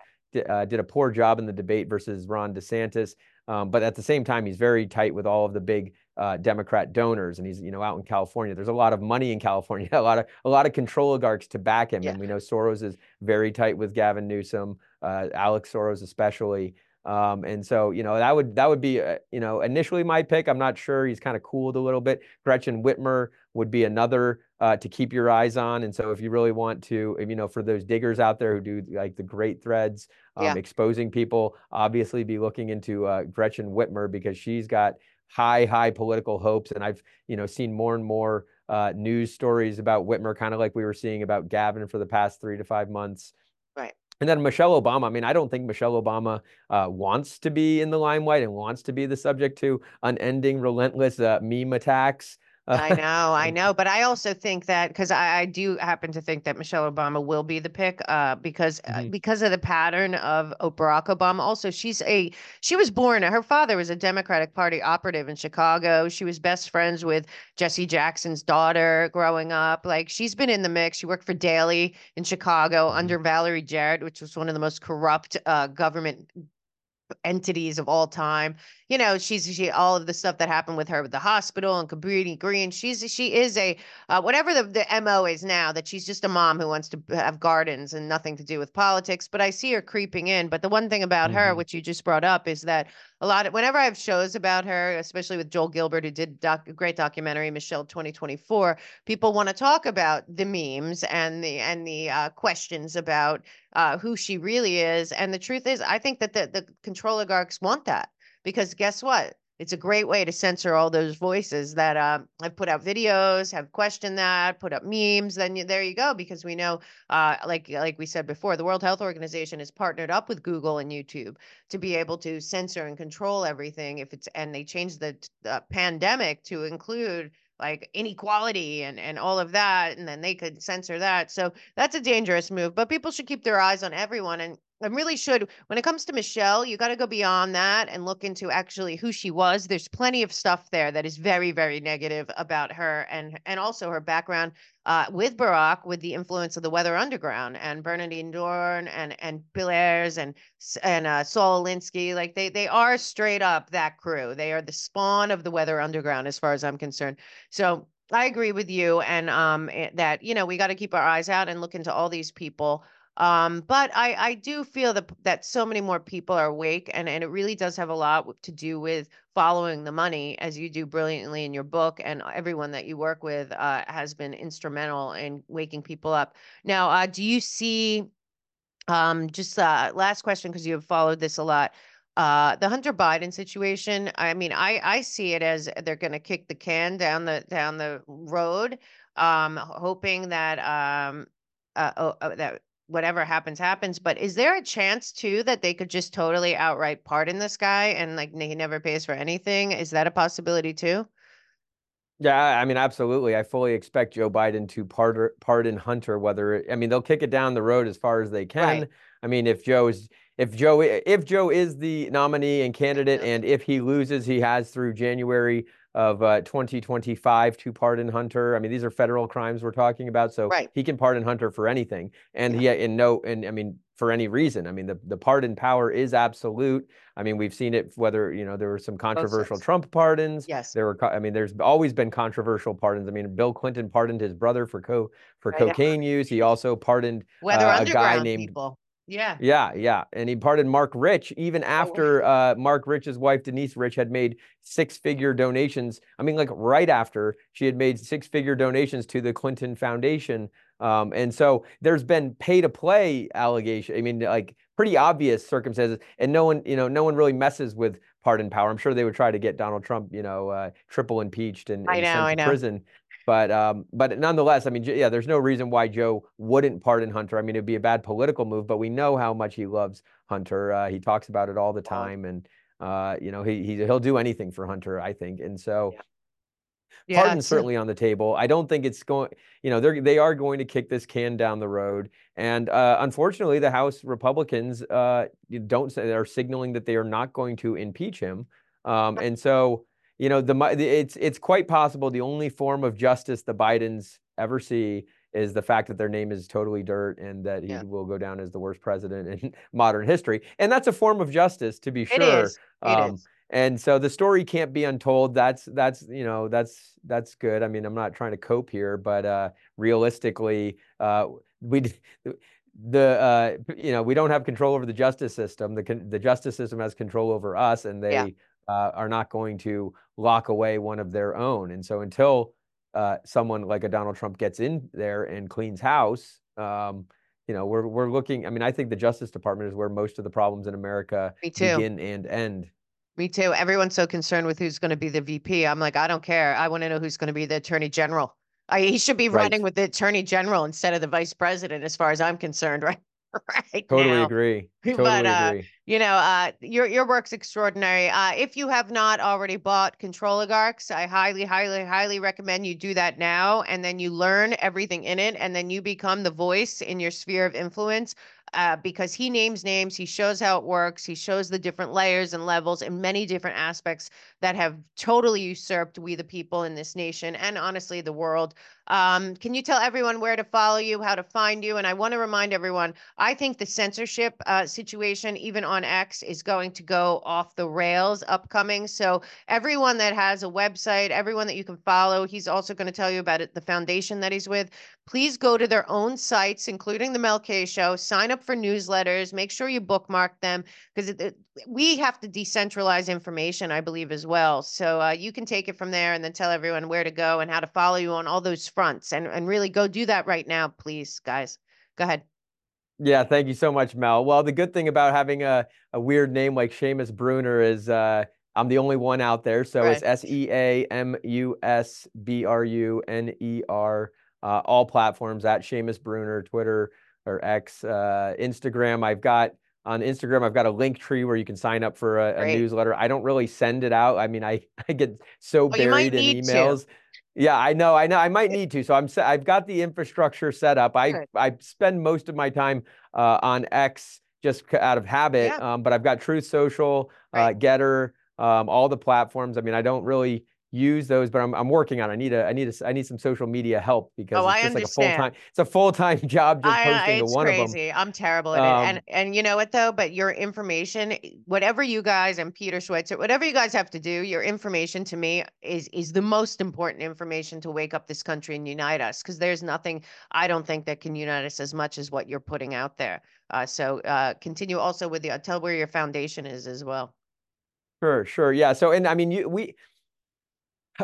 uh, did a poor job in the debate versus Ron DeSantis. Um, but at the same time, he's very tight with all of the big uh, Democrat donors, and he's you know out in California. There's a lot of money in California, a lot of a lot of controligarchs to back him, yeah. and we know Soros is very tight with Gavin Newsom, uh, Alex Soros especially. Um, and so, you know, that would that would be, uh, you know, initially my pick. I'm not sure. He's kind of cooled a little bit. Gretchen Whitmer would be another uh, to keep your eyes on. And so, if you really want to, you know, for those diggers out there who do like the great threads, um, yeah. exposing people, obviously be looking into uh, Gretchen Whitmer because she's got high, high political hopes. And I've, you know, seen more and more uh, news stories about Whitmer, kind of like we were seeing about Gavin for the past three to five months. Right. And then Michelle Obama. I mean, I don't think Michelle Obama uh, wants to be in the limelight and wants to be the subject to unending, relentless uh, meme attacks. I know, I know, but I also think that because I, I, do happen to think that Michelle Obama will be the pick, uh, because uh, mm-hmm. uh, because of the pattern of Barack Obama. Also, she's a she was born. Her father was a Democratic Party operative in Chicago. She was best friends with Jesse Jackson's daughter growing up. Like she's been in the mix. She worked for Daley in Chicago mm-hmm. under Valerie Jarrett, which was one of the most corrupt uh, government entities of all time. You know, she's she all of the stuff that happened with her with the hospital and Cabrini Green. She's she is a uh, whatever the the mo is now that she's just a mom who wants to have gardens and nothing to do with politics. But I see her creeping in. But the one thing about mm-hmm. her, which you just brought up, is that a lot of whenever I have shows about her, especially with Joel Gilbert, who did doc, a great documentary, Michelle 2024, people want to talk about the memes and the and the uh, questions about uh, who she really is. And the truth is, I think that the, the control oligarchs want that because guess what? It's a great way to censor all those voices that uh, have put out videos, have questioned that, put up memes. Then you, there you go, because we know, uh, like like we said before, the World Health Organization has partnered up with Google and YouTube to be able to censor and control everything. If it's and they changed the, the pandemic to include like inequality and and all of that and then they could censor that so that's a dangerous move but people should keep their eyes on everyone and and really should. When it comes to michelle you got to go beyond that and look into actually who she was. There's plenty of stuff there that is very very negative about her and and also her background uh, with barack with the influence of the weather underground and Bernardine Dohrn and and bill ayers and and uh, saul alinsky. Like they they are straight up that crew. They are the spawn of the weather underground as far as i'm concerned. So I agree with you, and um, that you know we got to keep our eyes out and look into all these people um, but I, I do feel that that so many more people are awake, and, and it really does have a lot to do with following the money, as you do brilliantly in your book, and everyone that you work with uh, has been instrumental in waking people up. Now, uh, do you see? Um, just uh, last question because you have followed this a lot. Uh, the Hunter Biden situation. I mean, I I see it as they're going to kick the can down the down the road, um, hoping that um, uh, oh, uh, that whatever happens happens but is there a chance too that they could just totally outright pardon this guy and like he never pays for anything? Is that a possibility too? Yeah i mean absolutely i fully expect joe biden to pardon, pardon hunter whether i mean they'll kick it down the road as far as they can. Right. i mean if joe is if joe if joe is the nominee and candidate and if he loses he has through january of uh, 2025 to pardon Hunter. I mean, these are federal crimes we're talking about, so right. he can pardon Hunter for anything. And yeah. he, in no, and I mean, for any reason. I mean, the, the pardon power is absolute. I mean, we've seen it whether, you know, there were some controversial Trump pardons. Yes. There were, I mean, there's always been controversial pardons. I mean, Bill Clinton pardoned his brother for co for right. cocaine use. He also pardoned uh, a guy named people. Yeah. Yeah, yeah. And he pardoned Marc Rich even oh, after uh, Marc Rich's wife, Denise Rich, had made six figure donations. I mean, like right after she had made six figure donations to the Clinton Foundation. Um, and so there's been pay to play allegation. I mean, like pretty obvious circumstances. And no one, you know, no one really messes with pardon power. I'm sure they would try to get Donald Trump, you know, uh, triple impeached and, and know, sent to prison. But um, but nonetheless, I mean, yeah, there's no reason why Joe wouldn't pardon Hunter. I mean, it'd be a bad political move, but we know how much he loves Hunter. Uh, he talks about it all the time, and uh, you know, he, he he'll do anything for Hunter, I think. And so, yeah. Yeah, pardon's certainly on the table. I don't think it's going. You know, they're they are going to kick this can down the road, and uh, unfortunately, the House Republicans uh, don't are signaling that they are not going to impeach him. Um, and so you know, the it's it's quite possible the only form of justice the Bidens ever see is the fact that their name is totally dirt and that he yeah. will go down as the worst president in modern history. And that's a form of justice, to be sure. It is. It um, is. And so the story can't be untold. That's that's you know that's that's good. I mean, I'm not trying to cope here, but uh, realistically, uh, we the uh, you know we don't have control over the justice system. The the justice system has control over us, and they yeah uh, are not going to lock away one of their own. And so until uh, someone like a Donald Trump gets in there and cleans house, um, you know, we're we're looking. I mean, I think the Justice Department is where most of the problems in America begin and end. Me too. Everyone's so concerned with who's going to be the VP. I'm like, I don't care. I want to know who's going to be the Attorney General. I, he should be running right. with the Attorney General instead of the Vice President, as far as I'm concerned, right? right totally now. agree totally but uh, agree. you know uh your your work's extraordinary uh if you have not already bought control Controligarchs i highly highly highly recommend you do that now and then you learn everything in it and then you become the voice in your sphere of influence uh, because he names names, he shows how it works, he shows the different layers and levels and many different aspects that have totally usurped we the people in this nation and honestly the world. Um, can you tell everyone where to follow you, how to find you? And I want to remind everyone, I think the censorship uh, situation, even on X, is going to go off the rails upcoming. So everyone that has a website, everyone that you can follow, he's also going to tell you about it, the foundation that he's with please go to their own sites, including the Mel K Show, sign up for newsletters, make sure you bookmark them because we have to decentralize information, I believe, as well. So uh, you can take it from there and then tell everyone where to go and how to follow you on all those fronts and, and really go do that right now, please, guys. Go ahead. Yeah, thank you so much, Mel. Well, the good thing about having a, a weird name like Seamus Bruner is uh, I'm the only one out there. So right. it's S E A M U S B R U N E R uh, all platforms at Seamus Bruner, Twitter or X, uh, Instagram. I've got on Instagram, I've got a link tree where you can sign up for a, a newsletter. I don't really send it out. I mean, I, I get so well, buried in emails. To. Yeah, I know, I know. I might need to. So I'm I've got the infrastructure set up. I Good. I spend most of my time uh, on X just out of habit. Yeah. Um, but I've got Truth Social, uh, right. Gettr, um, all the platforms. I mean, I don't really use those, but I'm, I'm working on. It. I need a I need a I need some social media help because oh, it's just like a full time. It's a full time job just I, posting to one crazy. of them. It's crazy. I'm terrible at um, it, and and you know what though? But your information, whatever you guys and Peter Schweizer, whatever you guys have to do, your information to me is is the most important information to wake up this country and unite us. Because there's nothing I don't think that can unite us as much as what you're putting out there. Uh, so uh, continue also with the uh, tell where your foundation is as well. Sure, sure, yeah. So and I mean, you we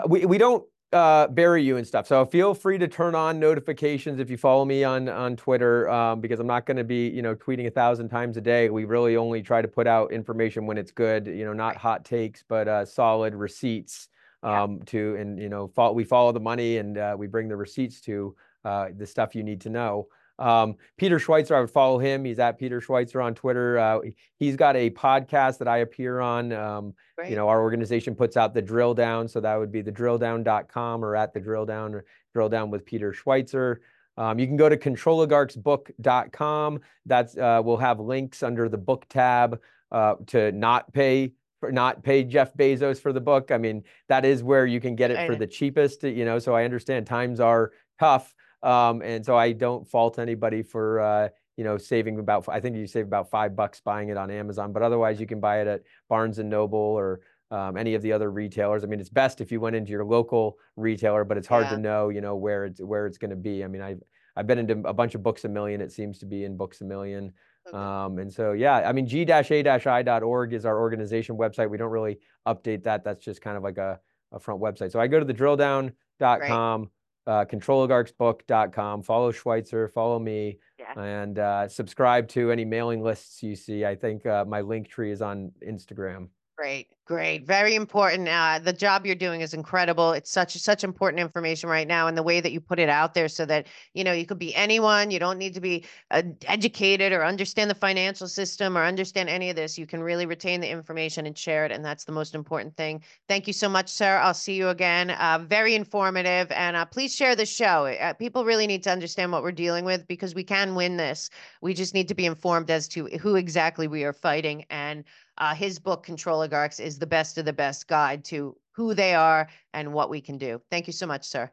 we, we don't uh, bury you and stuff. So feel free to turn on notifications if you follow me on on Twitter, um, because I'm not going to be you know tweeting a thousand times a day. We really only try to put out information when it's good. You know, not hot takes, but uh, solid receipts. Um, yeah. to and you know, fo- we follow the money and uh, we bring the receipts to uh, the stuff you need to know. Um, Peter Schweizer, I would follow him. He's at Peter Schweizer on Twitter. Uh, he's got a podcast that I appear on. Um, you know, our organization puts out the drill down. So that would be the drilldown.com or at the drill down or drill down with Peter Schweizer. Um, you can go to controligarchsbook.com. That's uh, we'll have links under the book tab uh, to not pay for not pay Jeff Bezos for the book. I mean, that is where you can get it for the cheapest, you know. So I understand times are tough. Um, and so I don't fault anybody for uh, you know, saving about, I think you save about five bucks buying it on Amazon, but otherwise you can buy it at Barnes and Noble or um, any of the other retailers. I mean, it's best if you went into your local retailer, but it's hard yeah. to know, you know, where it's where it's going to be. I mean, I've I've been into a bunch of Books a Million. It seems to be in Books a Million. Okay. Um, and so, yeah, I mean, g-a-i.org is our organization website. We don't really update that. That's just kind of like a, a front website. So I go to the drilldown.com, uh, controligarchsbook.com, follow Schweizer, follow me, yeah. and uh, subscribe to any mailing lists you see. I think uh, my link tree is on Instagram. Great, great, very important. Uh, the job you're doing is incredible. It's such such important information right now, and the way that you put it out there, so that you know you could be anyone. You don't need to be uh, educated or understand the financial system or understand any of this. You can really retain the information and share it, and that's the most important thing. Thank you so much, sir. I'll see you again. Uh, very informative, and uh, please share the show. Uh, people really need to understand what we're dealing with because we can win this. We just need to be informed as to who exactly we are fighting and. Uh, his book, Controligarchs, is the best of the best guide to who they are and what we can do. Thank you so much, sir.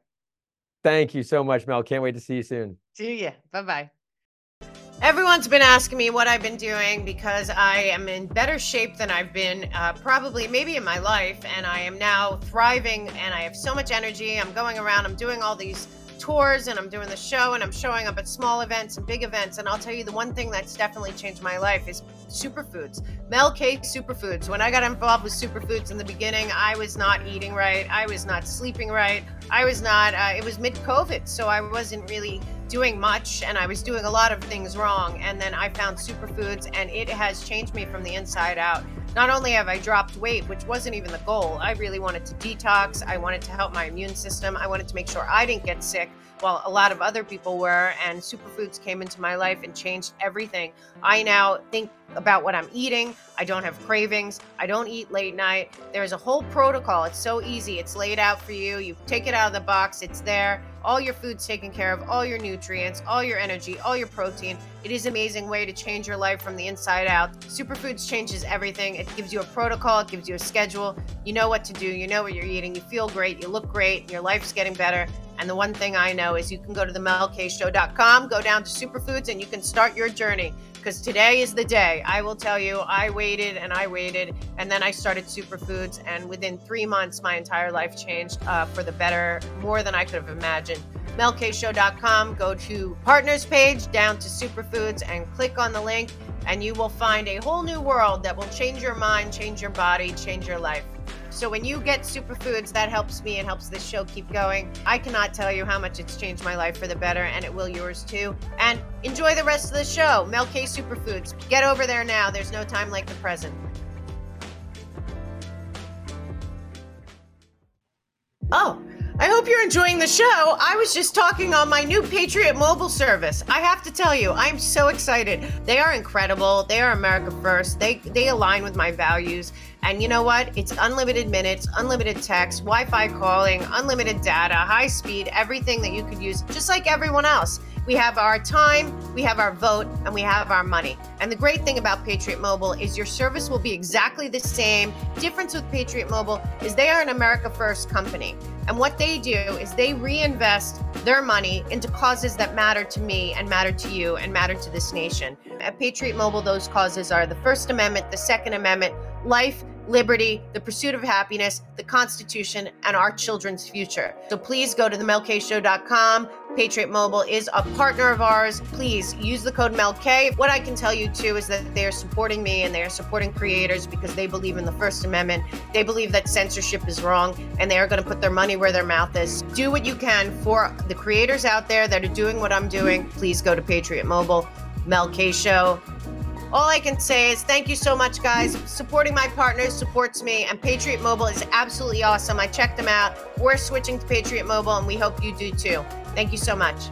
Thank you so much, Mel. Can't wait to see you soon. See you. Bye bye. Everyone's been asking me what I've been doing because I am in better shape than I've been uh, probably maybe in my life. And I am now thriving and I have so much energy. I'm going around, I'm doing all these tours and I'm doing the show and I'm showing up at small events and big events. And I'll tell you the one thing that's definitely changed my life is superfoods. Mel K Superfoods. When I got involved with superfoods in the beginning, I was not eating right. I was not sleeping right. I was not, uh, it was mid COVID. So I wasn't really doing much and I was doing a lot of things wrong. And then I found superfoods and it has changed me from the inside out. Not only have I dropped weight, which wasn't even the goal, I really wanted to detox. I wanted to help my immune system. I wanted to make sure I didn't get sick while a lot of other people were. And superfoods came into my life and changed everything. I now think about what I'm eating. I don't have cravings. I don't eat late night. There's a whole protocol. It's so easy. It's laid out for you. You take it out of the box, it's there. All your food's taken care of, all your nutrients, all your energy, all your protein. It is amazing way to change your life from the inside out. Superfoods changes everything. It gives you a protocol, it gives you a schedule. You know what to do, you know what you're eating, you feel great, you look great, your life's getting better. And the one thing I know is you can go to the melkshow.com, go down to superfoods, and you can start your journey. Because today is the day. I will tell you, I waited and I waited, and then I started superfoods. And within three months, my entire life changed uh, for the better, more than I could have imagined. melkshow.com, go to partners page, down to superfoods, and click on the link, and you will find a whole new world that will change your mind, change your body, change your life. So when you get superfoods, that helps me and helps this show keep going. I cannot tell you how much it's changed my life for the better, and it will yours too. And enjoy the rest of the show. Mel K Superfoods. Get over there now. There's no time like the present. Oh, I hope you're enjoying the show. I was just talking on my new Patriot mobile service. I have to tell you, I'm so excited. They are incredible. They are America first. They they align with my values. And you know what? It's unlimited minutes, unlimited text, Wi-Fi calling, unlimited data, high speed, everything that you could use just like everyone else. We have our time, we have our vote, and we have our money. And the great thing about Patriot Mobile is your service will be exactly the same. Difference with Patriot Mobile is they are an America First company. And what they do is they reinvest their money into causes that matter to me and matter to you and matter to this nation. At Patriot Mobile, those causes are the First Amendment, the Second Amendment, life, liberty, the pursuit of happiness, the Constitution, and our children's future. So please go to themelkshow.com. Patriot Mobile is a partner of ours. Please use the code MELK. What I can tell you too is that they are supporting me and they are supporting creators because they believe in the First Amendment. They believe that censorship is wrong and they are going to put their money where their mouth is. Do what you can for the creators out there that are doing what I'm doing. Please go to Patriot Mobile, MELK Show. All I can say is thank you so much, guys. Supporting my partners supports me, and Patriot Mobile is absolutely awesome. I checked them out. We're switching to Patriot Mobile, and we hope you do too. Thank you so much.